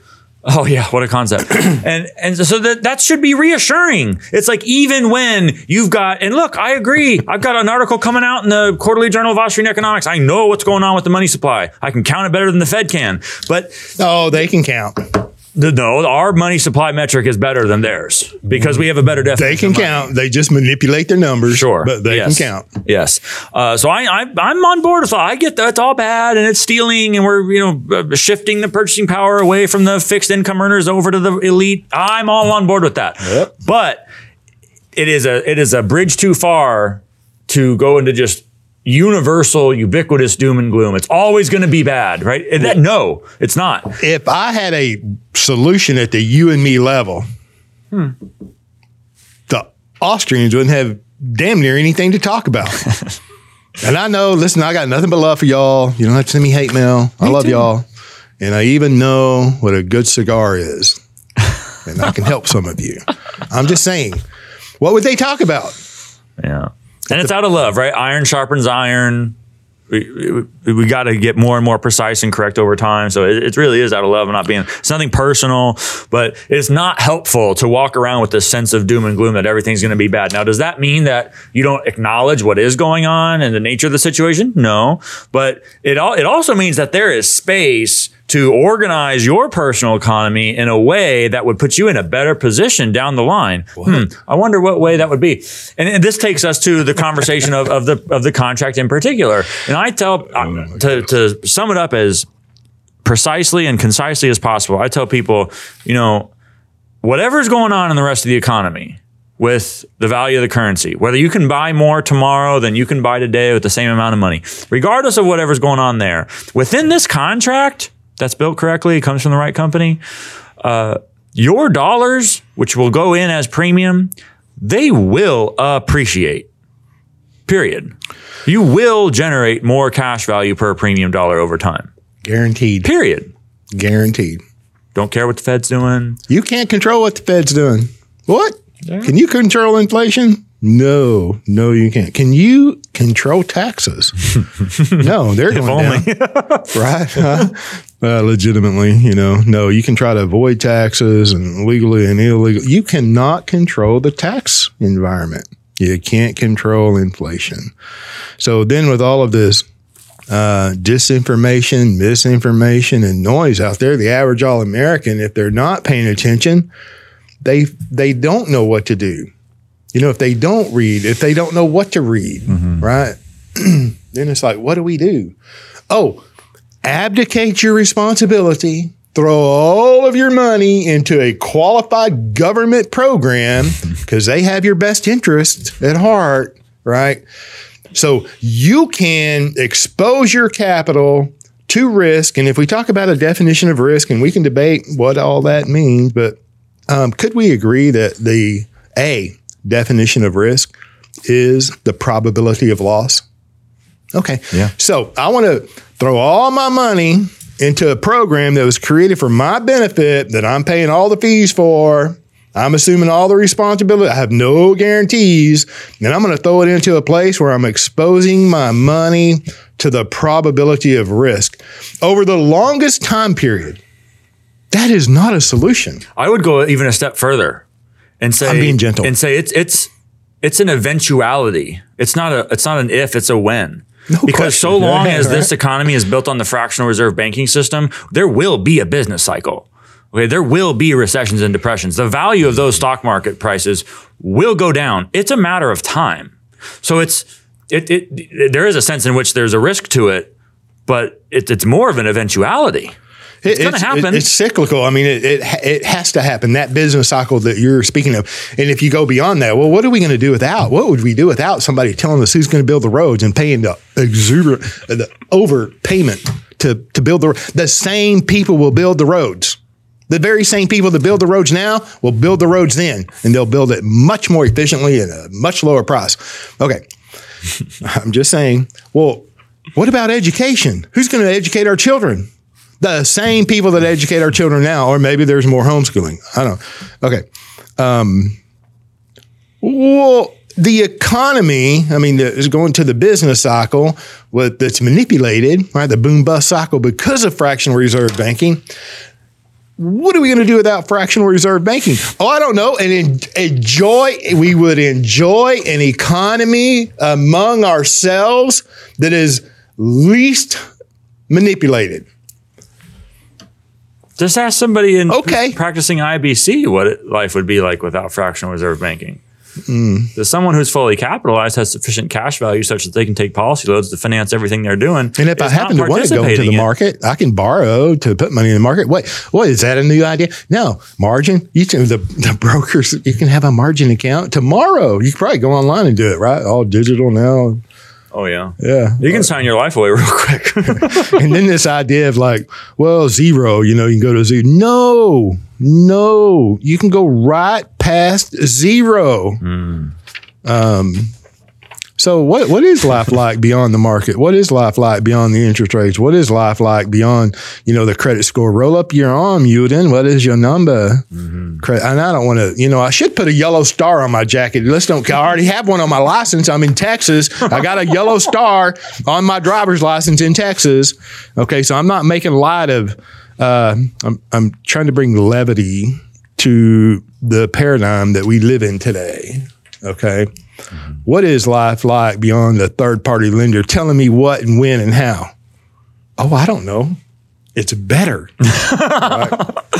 Oh yeah, what a concept. [CLEARS THROAT] and and so that that should be reassuring. It's like even when you've got and look, I agree. I've got an article coming out in the Quarterly Journal of Austrian Economics. I know what's going on with the money supply. I can count it better than the Fed can. But oh, they can count. The, no, our money supply metric is better than theirs because we have a better definition. They can count. They just manipulate their numbers. Sure, But they Yes. can count. Yes. Uh, so I, I I'm on board with. That. I get that it's all bad and it's stealing and we're you know uh, shifting the purchasing power away from the fixed income earners over to the elite. I'm all on board with that. Yep. But it is a it is a bridge too far to go into just universal ubiquitous doom and gloom. It's always going to be bad, right? And that no, it's not. If I had a solution at the you and me level, Hmm. the Austrians wouldn't have damn near anything to talk about. [LAUGHS] and I know, listen, I got nothing but love for y'all. You don't have to send me hate mail. I love too. y'all. And I even know what a good cigar is. and I can help some of you. I'm just saying, what would they talk about? Yeah. And it's out of love, right? Iron sharpens iron. We, we, we got to get more and more precise and correct over time. So it, it really is out of love and not being, it's nothing personal, but it's not helpful to walk around with this sense of doom and gloom that everything's going to be bad. Now, does that mean that you don't acknowledge what is going on and the nature of the situation? No. But it, all, it also means that there is space to organize your personal economy in a way that would put you in a better position down the line. Hmm, I wonder what way that would be. And, and this takes us to the conversation of, of the of the contract in particular. And I tell uh, to to sum it up as precisely and concisely as possible. I tell people, you know, whatever's going on in the rest of the economy, with the value of the currency. Whether you can buy more tomorrow than you can buy today with the same amount of money, regardless of whatever's going on there. Within this contract that's built correctly, it comes from the right company, uh, your dollars, which will go in as premium, they will appreciate. Period. You will generate more cash value per premium dollar over time. Guaranteed. Period. Guaranteed. Don't care what the Fed's doing. You can't control what the Fed's doing. What? Can you control inflation? No, no, you can't. Can you control taxes? [LAUGHS] no, they're going down, [LAUGHS] right? Huh? Uh, legitimately, you know, no. You can try to avoid taxes and legally and illegal. You cannot control the tax environment. You can't control inflation. So then, with all of this uh, disinformation, misinformation, and noise out there, the average all American, if they're not paying attention, they they don't know what to do. You know, if they don't read, if they don't know what to read, right? [CLEARS THROAT] then it's like, what do we do? Oh, abdicate your responsibility, throw all of your money into a qualified government program [LAUGHS] because they have your best interest at heart, right? So you can expose your capital to risk. And if we talk about a definition of risk, and we can debate what all that means, but um, could we agree that the A definition of risk is the probability of loss? Okay. Yeah. So I want to throw all my money into a program that was created for my benefit that I'm paying all the fees for. I'm assuming all the responsibility. I have no guarantees. And I'm going to throw it into a place where I'm exposing my money to the probability of risk over the longest time period. That is not a solution. I would go even a step further and say I'm being gentle. and say it's it's it's an eventuality. It's not a it's not an if, it's a when. Because so question. long as this economy is built on the fractional reserve banking system, there will be a business cycle. Okay, there will be recessions and depressions. The value of those stock market prices will go down. It's a matter of time. So it's it, it there is a sense in which there's a risk to it, but it, it's more of an eventuality. It's gonna happen. it's cyclical. I mean, it, it it has to happen. That business cycle that you're speaking of, and if you go beyond that, well, what are we going to do without? What would we do without somebody telling us who's going to build the roads and paying the exuberant, the overpayment to to build the the same people will build the roads. The very same people that build the roads now will build the roads then, and they'll build it much more efficiently at a much lower price. Okay, [LAUGHS] I'm just saying. Well, what about education? Who's going to educate our children? The same people that educate our children now, or maybe there's more homeschooling. I don't know. Okay. Um, well, the economy, I mean, is going to the business cycle with, that's manipulated, right? The boom bust cycle because of fractional reserve banking. What are we going to do without fractional reserve banking? Oh, I don't know. And en- enjoy, we would enjoy an economy among ourselves that is least manipulated. Just ask somebody in Okay. practicing IBC what it, life would be like without fractional reserve banking. Mm. Does someone who's fully capitalized has sufficient cash value such that they can take policy loans to finance everything they're doing? And if I happen to want to go into the market, I can borrow to put money in the market. Wait, what is that a new idea? No, margin. You can the, the brokers. You can have a margin account tomorrow. You can probably go online and do it. Right, all digital now. Oh yeah, Yeah, you can sign your life away [LAUGHS] real quick. [LAUGHS] and then this idea of like, well, zero. You know, you can go to zero. No, no, you can go right past zero. Um, so what what is life like beyond the market? What is life like beyond the interest rates? What is life like beyond you know the credit score? Roll up your arm, Uden. What is your number? Cre- And I don't want to, you know, I should put a yellow star on my jacket. Let's don't. I already have one on my license. I'm in Texas. I got a yellow [LAUGHS] star on my driver's license in Texas. Okay, so I'm not making light of. Uh, I'm I'm trying to bring levity to the paradigm that we live in today. Okay. Mm-hmm. What is life like beyond the third party lender telling me what and when and how? Oh, I don't know. It's better. [LAUGHS]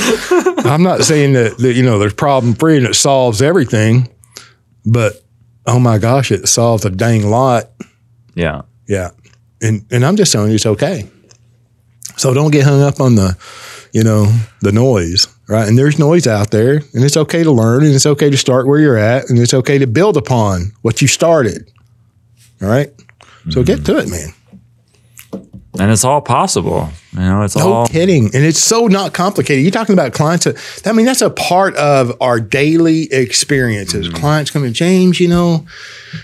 Right? I'm not saying that, that you know there's problem free and it solves everything, but oh my gosh, it solves a dang lot. yeah, Yeah. And and I'm just telling you it's okay. So don't get hung up on the, you know, the noise. Right? And there's noise out there, and it's okay to learn, and it's okay to start where you're at, and it's okay to build upon what you started. All right? So get to it, man. And it's all possible. You know, it's No all kidding. And it's so not complicated. You're talking about clients. That, I mean, that's a part of our daily experiences. Mm-hmm. Clients come in, James, you know,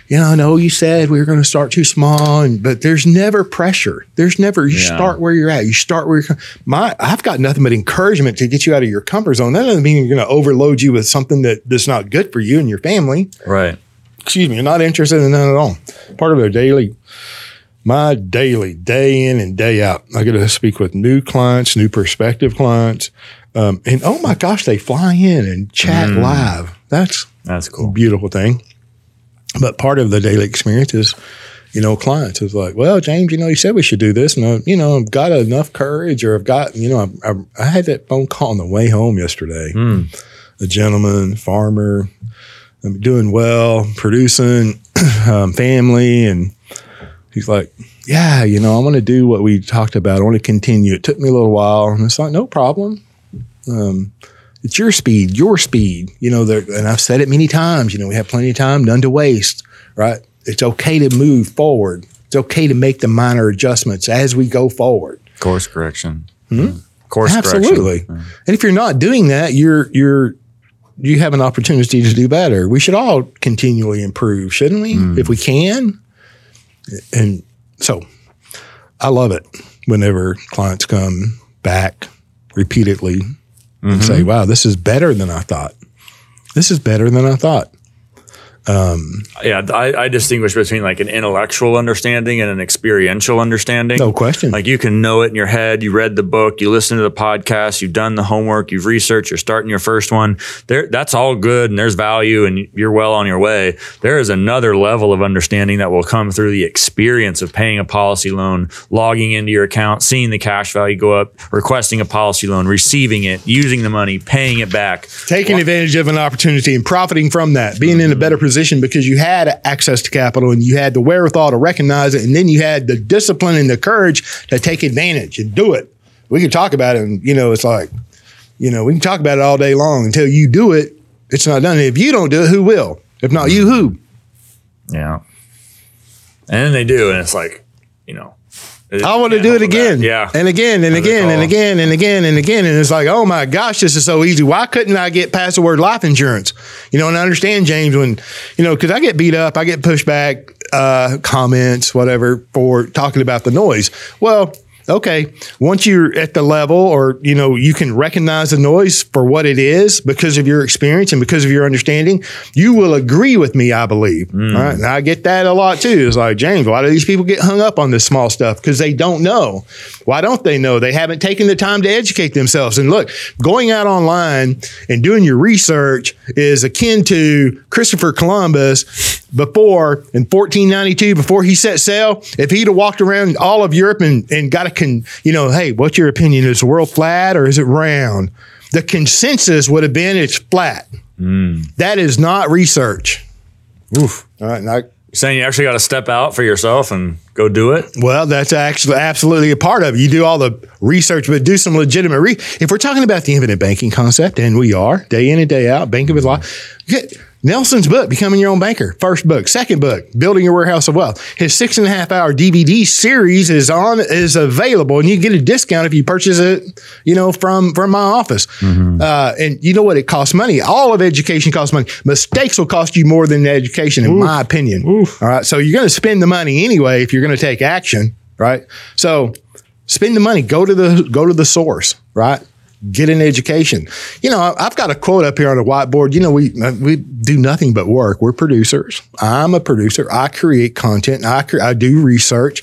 you know, I know you said we were going to start too small, and, but there's never pressure. There's never, you Yeah. start where you're at. You start where you're, my, I've got nothing but encouragement to get you out of your comfort zone. That doesn't mean you're going to overload you with something that, that's not good for you and your family right. excuse me, you're not interested in that at all. Part of their daily, my daily, day in and day out, I get to speak with new clients, new prospective clients. Um, and oh my gosh, they fly in and chat live. That's That's a cool. beautiful thing. But part of the daily experience is, you know, clients is like, well, James, you know, you said we should do this, and I, you know, I've got enough courage, or I've got, you know, I, I, I had that phone call on the way home yesterday. Mm. A gentleman, farmer, I'm doing well, producing, [CLEARS THROAT] um, family, and he's like, yeah, you know, I want to do what we talked about. I want to continue. It took me a little while, and it's like, no problem. Um, it's your speed, your speed. You know, and I've said it many times. You know, we have plenty of time, none to waste. Right? It's okay to move forward. It's okay to make the minor adjustments as we go forward. Course correction. Course Hmm? Absolutely. correction. And if you're not doing that, you're you're you have an opportunity to do better. We should all continually improve, shouldn't we? If we can. And so I love it whenever clients come back repeatedly and say, mm-hmm. wow, this is better than I thought. This is better than I thought. Um, yeah, I, I distinguish between like an intellectual understanding and an experiential understanding. No question. Like you can know it in your head. You read the book, you listen to the podcast, you've done the homework, you've researched, you're starting your first one. There, that's all good, and there's value, and you're well on your way. There is another level of understanding that will come through the experience of paying a policy loan, logging into your account, seeing the cash value go up, requesting a policy loan, receiving it, using the money, paying it back. taking advantage of an opportunity and profiting from that, being in a better position because you had access to capital and you had the wherewithal to recognize it, and then you had the discipline and the courage to take advantage and do it. We can talk about it, and you know, it's like, you know, we can talk about it all day long until you do it. It's not done. If you don't do it, who will? If not you, who? Yeah. And then they do, and it's like, you know, I want to do it again. Yeah. And again and again and again and again and again. And it's like, oh my gosh, this is so easy. Why couldn't I get past the word life insurance? You know, and I understand, James, when, you know, because I get beat up, I get pushback, uh, comments, whatever, for talking about the noise. Well, okay, once you're at the level or, you know, you can recognize the noise for what it is because of your experience and because of your understanding, you will agree with me, I believe. Mm. All right. And I get that a lot too. It's like, James, why do these people get hung up on this small stuff? Because they don't know. Why don't they know? They haven't taken the time to educate themselves. And look, going out online and doing your research is akin to Christopher Columbus before in 1492, before he set sail. If he'd have walked around all of Europe and, and got a con, you know, hey, what's your opinion? Is the world flat or is it round? The consensus would have been it's flat. Hmm. That is not research. Oof. All right. Now, saying you actually got to step out for yourself and go do it. Well, that's actually absolutely a part of it. You do all the research, but do some legitimate. Re- if we're talking about the infinite banking concept, and we are day in and day out, banking with life. Nelson's book, Becoming Your Own Banker, first book. Second book, Building Your Warehouse of Wealth. His six and a half hour DVD series is on is available, and you get a discount if you purchase it. You know from from my office. Uh, and you know what? It costs money. All of education costs money. Mistakes will cost you more than education, in my opinion. All right, so you're going to spend the money anyway if you're going to take action. Right, so spend the money. Go to the go to the source. Right. Get an education. You know, I've got a quote up here on the whiteboard. You know, we we do nothing but work. We're producers. I'm a producer. I create content. I cre- I do research.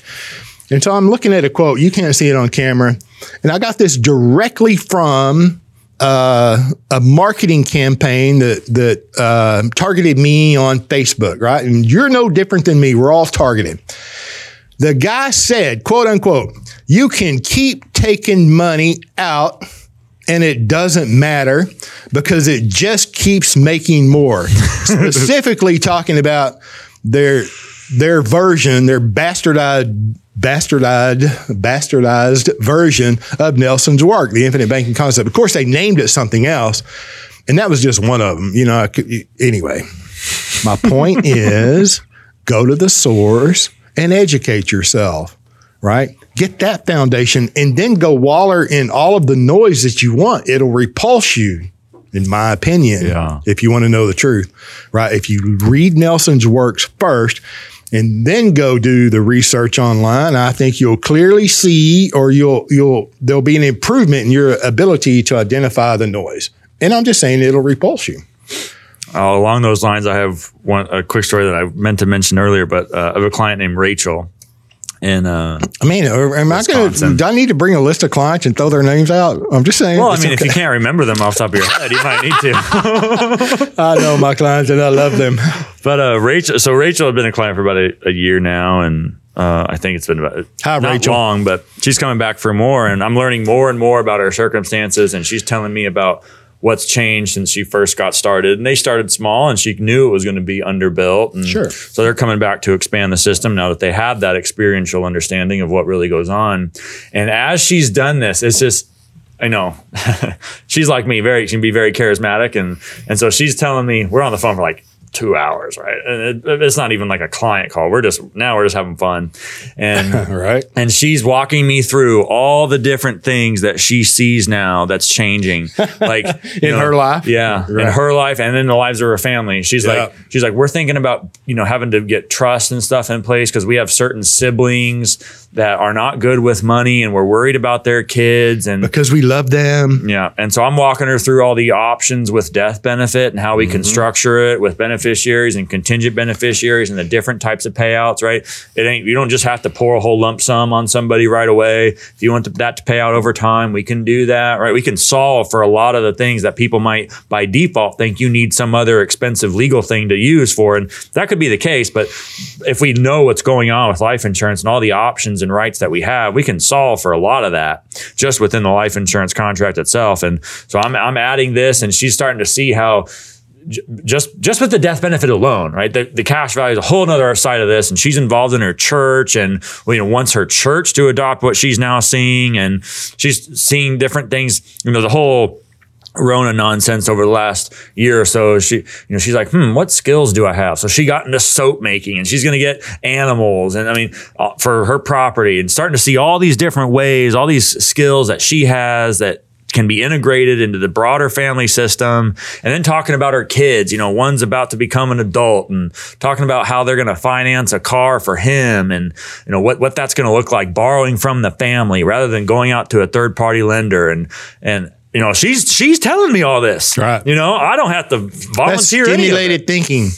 And so I'm looking at a quote. You can't see it on camera. And I got this directly from uh, a marketing campaign that that uh, targeted me on Facebook, right? And you're no different than me. We're all targeted. The guy said, quote unquote, you can keep taking money out and it doesn't matter because it just keeps making more. [LAUGHS] Specifically talking about their their version, their bastardized bastardized, bastardized version of Nelson's work, the infinite banking concept. Of course, they named it something else, and that was just one of them. You know, I could, anyway. My point [LAUGHS] is, go to the source and educate yourself. Right, get that foundation, and then go waller in all of the noise that you want. It'll repulse you in my opinion, Yeah. if you want to know the truth, right? If you read Nelson's works first and then go do the research online, I think you'll clearly see or you'll you'll there'll be an improvement in your ability to identify the noise. And I'm just saying it'll repulse you. Uh, along those lines, I have one a quick story that I meant to mention earlier, but uh, I have a client named Rachel, and uh, I mean, are- am I going to? Do I need to bring a list of clients and throw their names out? I'm just saying. well, I mean, if you can't remember them off the top of your head, you might need to. [LAUGHS] I know my clients and I love them. But uh, Rachel, so Rachel had been a client for about a, a year now, and uh, I think it's been about Hi, not Rachel. long, but she's coming back for more, and I'm learning more and more about her circumstances, and she's telling me about what's changed since she first got started. And they started small, and she knew it was going to be underbuilt. And Sure. So they're coming back to expand the system now that they have that experiential understanding of what really goes on. And as she's done this, it's just I know [LAUGHS] she's like me, very she can be very charismatic, and and so she's telling me we're on the phone for like two hours, right? And it, it's not even like a client call. We're just now we're just having fun, and [LAUGHS] right. and she's walking me through all the different things that she sees now that's changing, [LAUGHS] like In her life? yeah, Right. in her life, and in the lives of her family. She's Yeah. like, she's like, we're thinking about you know having to get trust and stuff in place because we have certain siblings that are not good with money, and we're worried about their kids, and Because we love them. yeah. And so I'm walking her through all the options with death benefit and how we Mm-hmm. can structure it with beneficiaries and contingent beneficiaries and the different types of payouts, right? It ain't, you don't just have to pour a whole lump sum on somebody right away. If you want that to pay out over time, we can do that, right? We can solve for a lot of the things that people might by default think you need some other expensive legal thing to use for. And that could be the case. But if we know what's going on with life insurance and all the options and rights that we have, we can solve for a lot of that just within the life insurance contract itself. And so I'm, I'm adding this, and she's starting to see how just just with the death benefit alone, right? The, the cash value is a whole other side of this, and she's involved in her church, and you know wants her church to adopt what she's now seeing, and she's seeing different things. You know, the whole Rona nonsense over the last year or so. She, you know, she's like, hmm, what skills do I have? So she got into soap making and she's going to get animals and I mean, uh, for her property and starting to see all these different ways, all these skills that she has that can be integrated into the broader family system. And then talking about her kids, you know, one's about to become an adult and talking about how they're going to finance a car for him and, you know, what, what that's going to look like borrowing from the family rather than going out to a third party lender and, and, you know, she's she's telling me all this. Right. You know, I don't have to That's volunteer it. stimulated thinking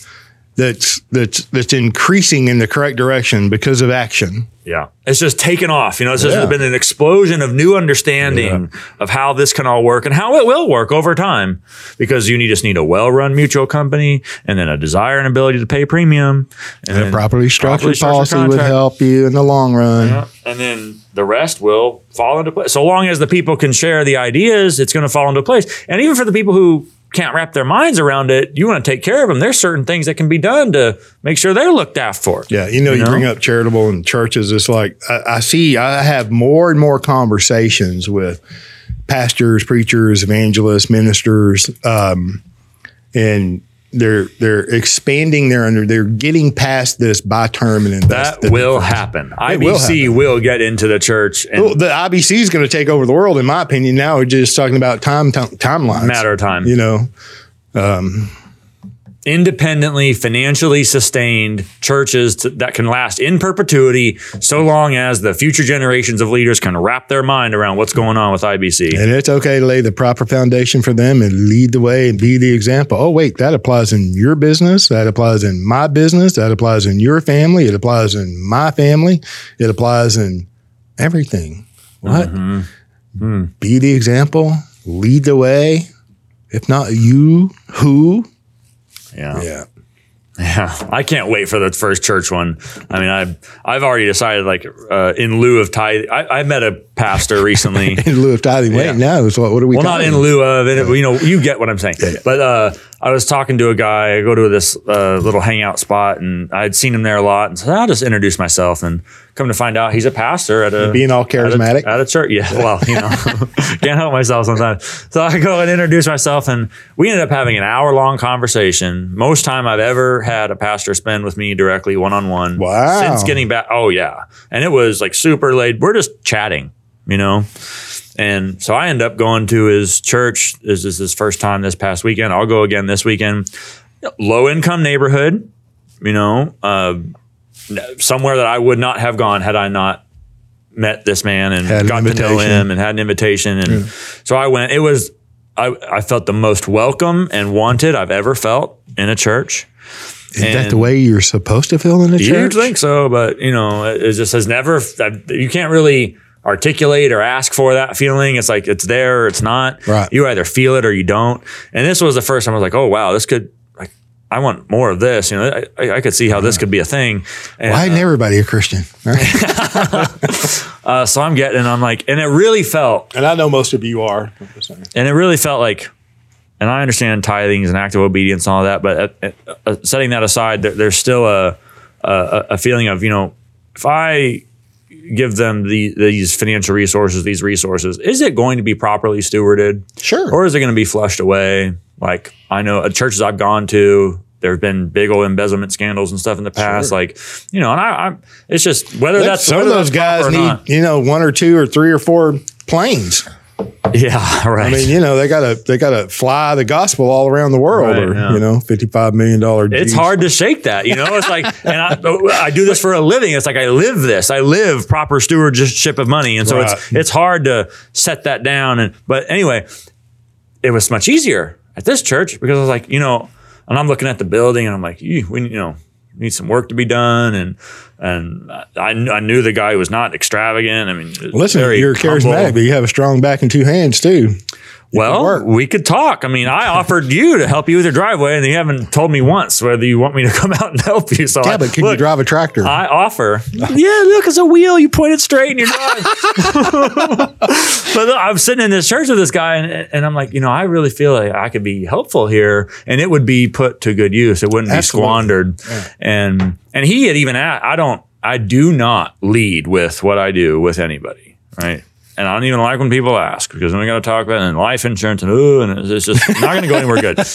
that's that's that's increasing in the correct direction because of action. Yeah. It's just taken off. You know, it's just Yeah. been an explosion of new understanding of how this can all work and how it will work over time. Because you need, just need a well run mutual company and then a desire and ability to pay premium. And, A properly structured structured policy would help you in the long run. Yeah. And then the rest will fall into place. So long as the people can share the ideas, it's going to fall into place. And even for the people who can't wrap their minds around it, you want to take care of them. There's certain things that can be done to make sure they're looked after. Yeah, you know, you, know? bring up charitable and churches. It's like I, I see, I have more and more conversations with pastors, preachers, evangelists, ministers, um, and they're they're expanding their under. They're getting past this buy term and invest. That will happen. It will IBC happen. will get into the church and Well, the IBC is going to take over the world, in my opinion. Now we're just talking about time, time timelines. matter of time. You know, um, independently, financially sustained churches to, that can last in perpetuity, so long as the future generations of leaders can wrap their mind around what's going on with IBC. and it's okay to lay the proper foundation for them and lead the way and be the example. Oh, wait, that applies in your business. That applies in my business. That applies in your family. It applies in my family. It applies in everything. What? Mm-hmm. Hmm. Be the example. Lead the way. If not you, who? Yeah. Yeah. Yeah, I can't wait for the first church one. I mean, I've I've already decided like uh, in lieu of tithing. I, I met a pastor recently. [LAUGHS] In lieu of tithing. Wait, Yeah. now, so what, what are we well, not in lieu of it. You know, you get what I'm saying. But uh, I was talking to a guy. I go to this uh, little hangout spot, and I'd seen him there a lot, and so I'll just introduce myself. And come to find out, he's a pastor at a Being all charismatic. at a, at a church. Yeah, [LAUGHS] well, you know, [LAUGHS] can't help myself sometimes. So I go and introduce myself, and we ended up having an hour long conversation. Most time I've ever had a pastor spend with me directly one on one. Wow. Since getting back, oh yeah, and it was like super late. We're just chatting, you know. And so I end up going to his church. This is his first time this past weekend. I'll go again this weekend. Low income neighborhood, you know, uh, somewhere that I would not have gone had I not met this man and Had got to know him and had an invitation. And so I went. It was I, I felt the most welcome and wanted I've ever felt in a church. Is that the way you're supposed to feel in a church? You'd think so, but you know, it it just has never. You can't really articulate or ask for that feeling. It's like it's there or it's not. Right. You either feel it or you don't. And this was the first time I was like, oh wow, this could. Like, I want more of this. You know, I, I- I could see how this could be a thing. And, Why isn't everybody a Christian? Right? [LAUGHS] [LAUGHS] uh, so I'm getting, and I'm like, and it really felt and I know most of you are. and it really felt like and i understand tithings and active obedience and all that but uh, uh, setting that aside there, there's still a, a a feeling of you know if i give them the, these financial resources these resources is it going to be properly stewarded Sure. or is it going to be flushed away like i know at churches i've gone to there have been big old embezzlement scandals and stuff in the past like you know and i, I it's just whether Look, that's some of those guys need, not. you know, one or two or three or four planes. Yeah [LAUGHS] right I mean, you know, they gotta they gotta fly the gospel all around the world, Right, or yeah. you know, fifty five million dollar. it's hard to shake that, you know. It's like, and I, I do this for a living. It's like I live this. I live proper stewardship of money, and so it's Right. it's hard to set that down. And but anyway, it was much easier at this church because I was like, you know, and I'm looking at the building, and I'm like, "Ew, we you know need some work to be done, and and I, I knew the guy was not extravagant. I mean, Listen, you're humble. charismatic, but you have a strong back and two hands too. Well, we could talk. I mean, I offered you to help you with your driveway, and you haven't told me once whether you want me to [LAUGHS] come out and help you. So Yeah, I, but can you drive a tractor? I offer. yeah, look, it's a wheel. You point it straight and you drive. but look, I'm sitting in this church with this guy, and, and I'm like, you know, I really feel like I could be helpful here, and it would be put to good use. It wouldn't Absolutely. be squandered. And and he had even asked, I don't, I do not lead with what I do with anybody, right? And I don't even like when people ask because then we got to talk about it and life insurance and ooh, and it's it's just not going to go anywhere good. [LAUGHS]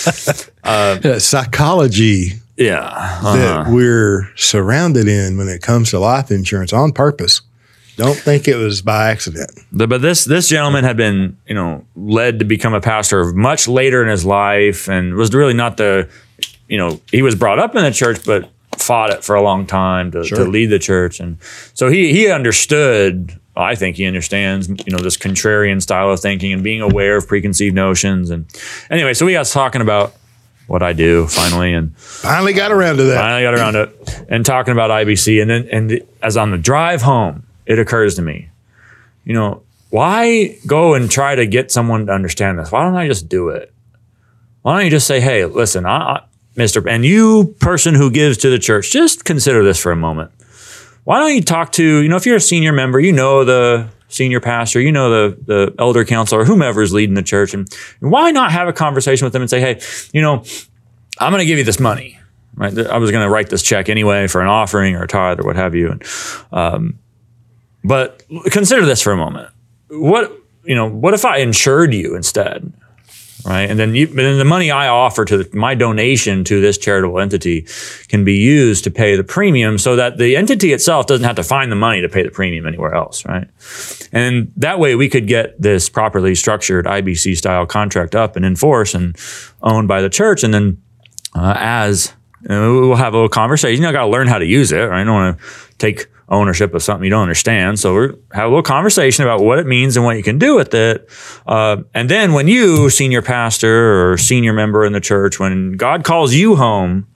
Uh, psychology Yeah, uh-huh. that we're surrounded in when it comes to life insurance on purpose. Don't think it was by accident. The- but this this gentleman had been you know led to become a pastor much later in his life and was really not the you know he was brought up in the church but fought it for a long time to, to lead the church and so he he understood I think he understands you know this contrarian style of thinking and being aware of preconceived notions and anyway so we got talking about what I do finally and Finally got around to that. finally got around to it and talking about IBC. And then, and as on the drive home, it occurs to me, you know, why go and try to get someone to understand this? Why don't I just do it? Why don't you just say, hey, listen, I, I, Mr. And you, person who gives to the church, just consider this for a moment. Why don't you talk to, you know, if you're a senior member, you know the senior pastor, you know the the elder council or whomever is leading the church, and why not have a conversation with them and say, hey, you know, I'm going to give you this money. Right. I was going to write this check anyway for an offering or a tithe or what have you. And, um, but consider this for a moment. What, you know, what if I insured you instead? Right. And then you, then the money I offer to the, my donation to this charitable entity can be used to pay the premium so that the entity itself doesn't have to find the money to pay the premium anywhere else. Right. And that way we could get this properly structured IBC style contract up and enforced and owned by the church. And then uh, as know, we'll have a little conversation. You know, got to learn how to use it. Right? I don't want to take ownership of something you don't understand. So we have a little conversation about what it means and what you can do with it. Uh, and then when you, senior pastor or senior member in the church, when God calls you home,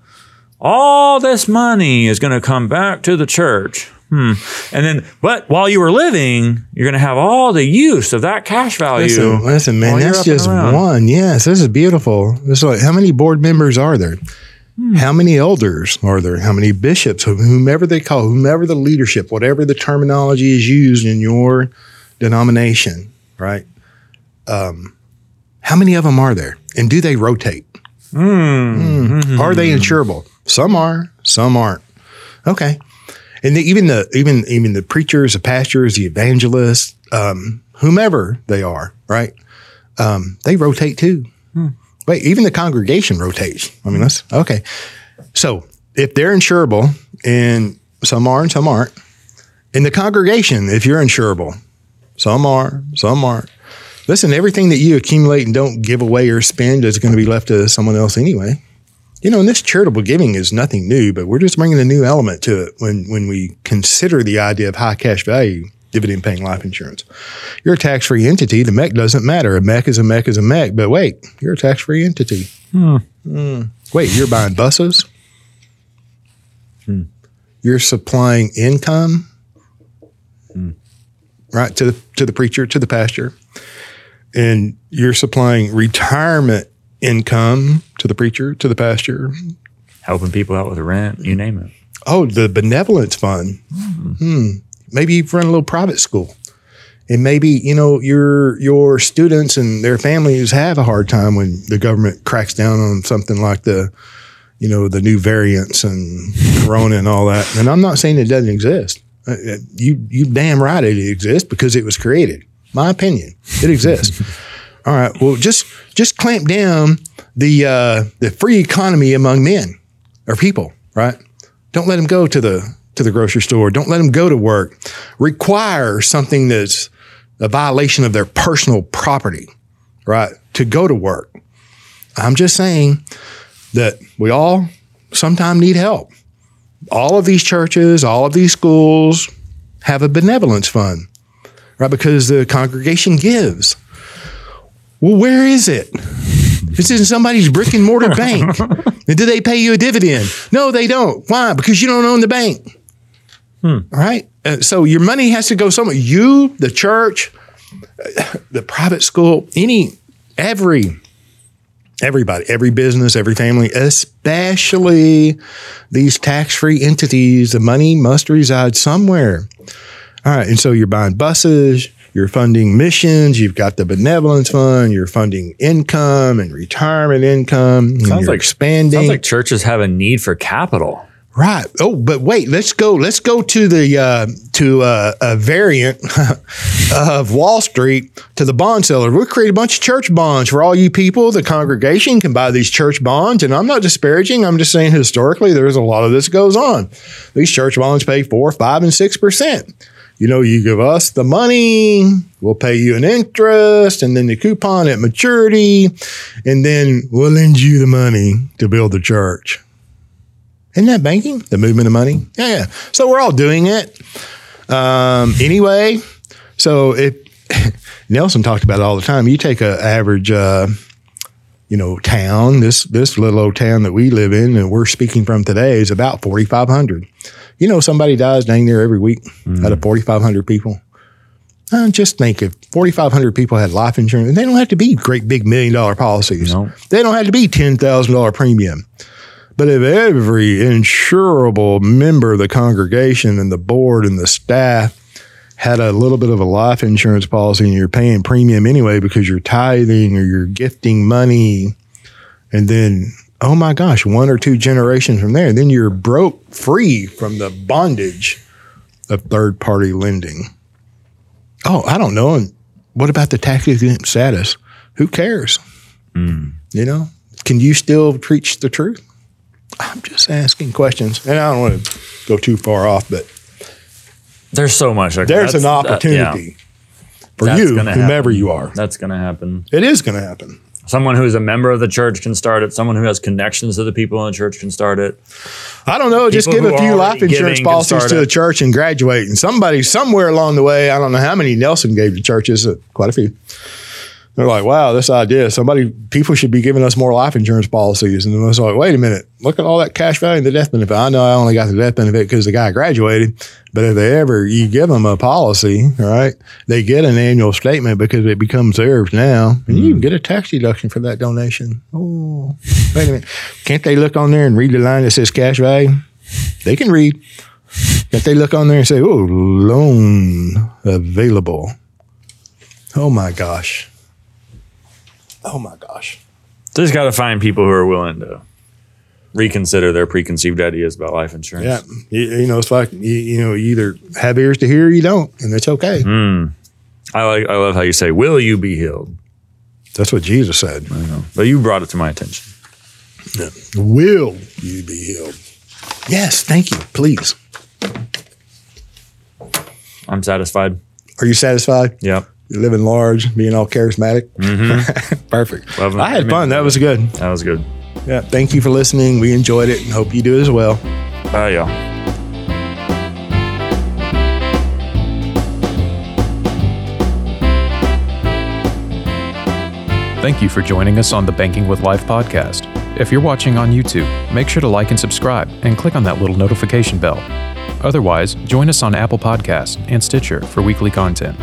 all this money is going to come back to the church. Hmm. And then, but while you were living, you're going to have all the use of that cash value. Listen, listen, man, that's just one. Yes, this is beautiful. This is like, how many board members are there? Hmm. How many elders are there? How many bishops? Whomever they call, whomever the leadership, whatever the terminology is used in your denomination, right? Um, how many of them are there? And do they rotate? Mm. Are they insurable? Some are, some aren't. Okay. And the, even the even even the preachers, the pastors, the evangelists, um, whomever they are, right? Um, they rotate too. Wait, even the congregation rotates. I mean, that's okay. So if they're insurable, and some are and some aren't, in the congregation, if you're insurable, some are, some aren't. Listen, everything that you accumulate and don't give away or spend is going to be left to someone else anyway. You know, and this charitable giving is nothing new, but we're just bringing a new element to it when when we consider the idea of high cash value dividend paying life insurance. You're a tax free entity. The MEC doesn't matter. A MEC is a MEC is a MEC. But wait, you're a tax free entity. Mm. Wait, you're buying buses. You're supplying income, right to the to the preacher, to the pastor, and you're supplying retirement income to the preacher, to the pastor. Helping people out with rent, you name it. Oh, the benevolence fund. Hmm. Maybe you've run a little private school. And maybe, you know, your your students and their families have a hard time when the government cracks down on something like the, you know, the new variants and corona and all that. And I'm not saying it doesn't exist. Uh, uh, You you damn right it exists because it was created. My opinion. It exists. [LAUGHS] all right. Well, just just clamp down the uh, the free economy among men or people, right? Don't let them go to the to the grocery store. Don't let them go to work. Require something that's a violation of their personal property, right? To go to work. I'm just saying that we all sometimes need help. All of these churches, all of these schools have a benevolence fund, right? Because the congregation gives. Well, where is it? It's in somebody's brick and mortar bank. And [LAUGHS] do they pay you a dividend? No, they don't. Why? Because you don't own the bank. All right. Uh, so your money has to go somewhere. You, the church, uh, [SIGHS] the private school, any, every, everybody, every business, every family, especially these tax free entities, the money must reside somewhere. All right. And so you're buying buses, you're funding missions, you've got the benevolence fund, you're funding income and retirement income. and Sounds you're like- expanding. Sounds like churches have a need for capital. Right. Oh, but wait. Let's go. Let's go to the uh, to uh, a variant [LAUGHS] of Wall Street to the bond seller. We'll create a bunch of church bonds for all you people. The congregation can buy these church bonds, and I'm not disparaging. I'm just saying historically, there's a lot of this goes on. These church bonds pay four, five, and six percent. You know, you give us the money, we'll pay you an interest, and then the coupon at maturity, and then we'll lend you the money to build the church. Isn't that banking? The movement of money? Yeah, yeah. So we're all doing it. Um, anyway, so if [LAUGHS] Nelson talked about it all the time, you take an average, uh, you know, town. This this little old town that we live in, and we're speaking from today, is about forty five hundred. You know, somebody dies dang near every week out of forty five hundred people. Uh, just think if 4,500 people had life insurance, and they don't have to be great big million dollar policies. No. They don't have to be $10,000 premium. But if every insurable member of the congregation and the board and the staff had a little bit of a life insurance policy and you're paying premium anyway because you're tithing or you're gifting money, and then, oh my gosh, one or two generations from there, then you're broke free from the bondage of third party lending. Oh, I don't know. And what about the tax exempt status? Who cares? Hmm. You know, can you still preach the truth? I'm just asking questions, and I don't want to go too far off, but There's so much. there's That's- an that- opportunity for That's you, whomever happen. you are. That's going to happen. It is going to happen. Someone who is a member of the church can start it. Someone who has connections to the people in the church can start it. I don't know. Just give a few life insurance policies to a church and graduate. And somebody somewhere along the way, I don't know how many Nelson gave to churches, uh, quite a few. They're like, wow, this idea. Somebody, people should be giving us more life insurance policies. And then it's like, wait a minute, look at all that cash value and the death benefit. I know I only got the death benefit because the guy graduated, but if they ever, you give them a policy, right, they get an annual statement because it becomes theirs now. And you can hmm. get a tax deduction for that donation. Oh, wait a minute. Can't they look on there and read the line that says cash value? They can read. If they look on there and say, oh, loan available. Oh my gosh. Oh my gosh. Just got to find people who are willing to reconsider their preconceived ideas about life insurance. Yeah, you, you know, it's like you, you know, you either have ears to hear, or you don't, and it's okay. Hmm. I like. I love how you say, "Will you be healed?" That's what Jesus said. But you brought it to my attention. Will you be healed? Yes, thank you. Please. I'm satisfied. Are you satisfied? Yep. You're living large, being all charismatic. Mm-hmm. [LAUGHS] Perfect. Love it. I had fun. That was good. That was good. Yeah. Thank you for listening. We enjoyed it and hope you do as well. Bye, y'all. Thank you for joining us on the Banking with Life podcast. If you're watching on YouTube, make sure to like and subscribe and click on that little notification bell. Otherwise, join us on Apple Podcasts and Stitcher for weekly content.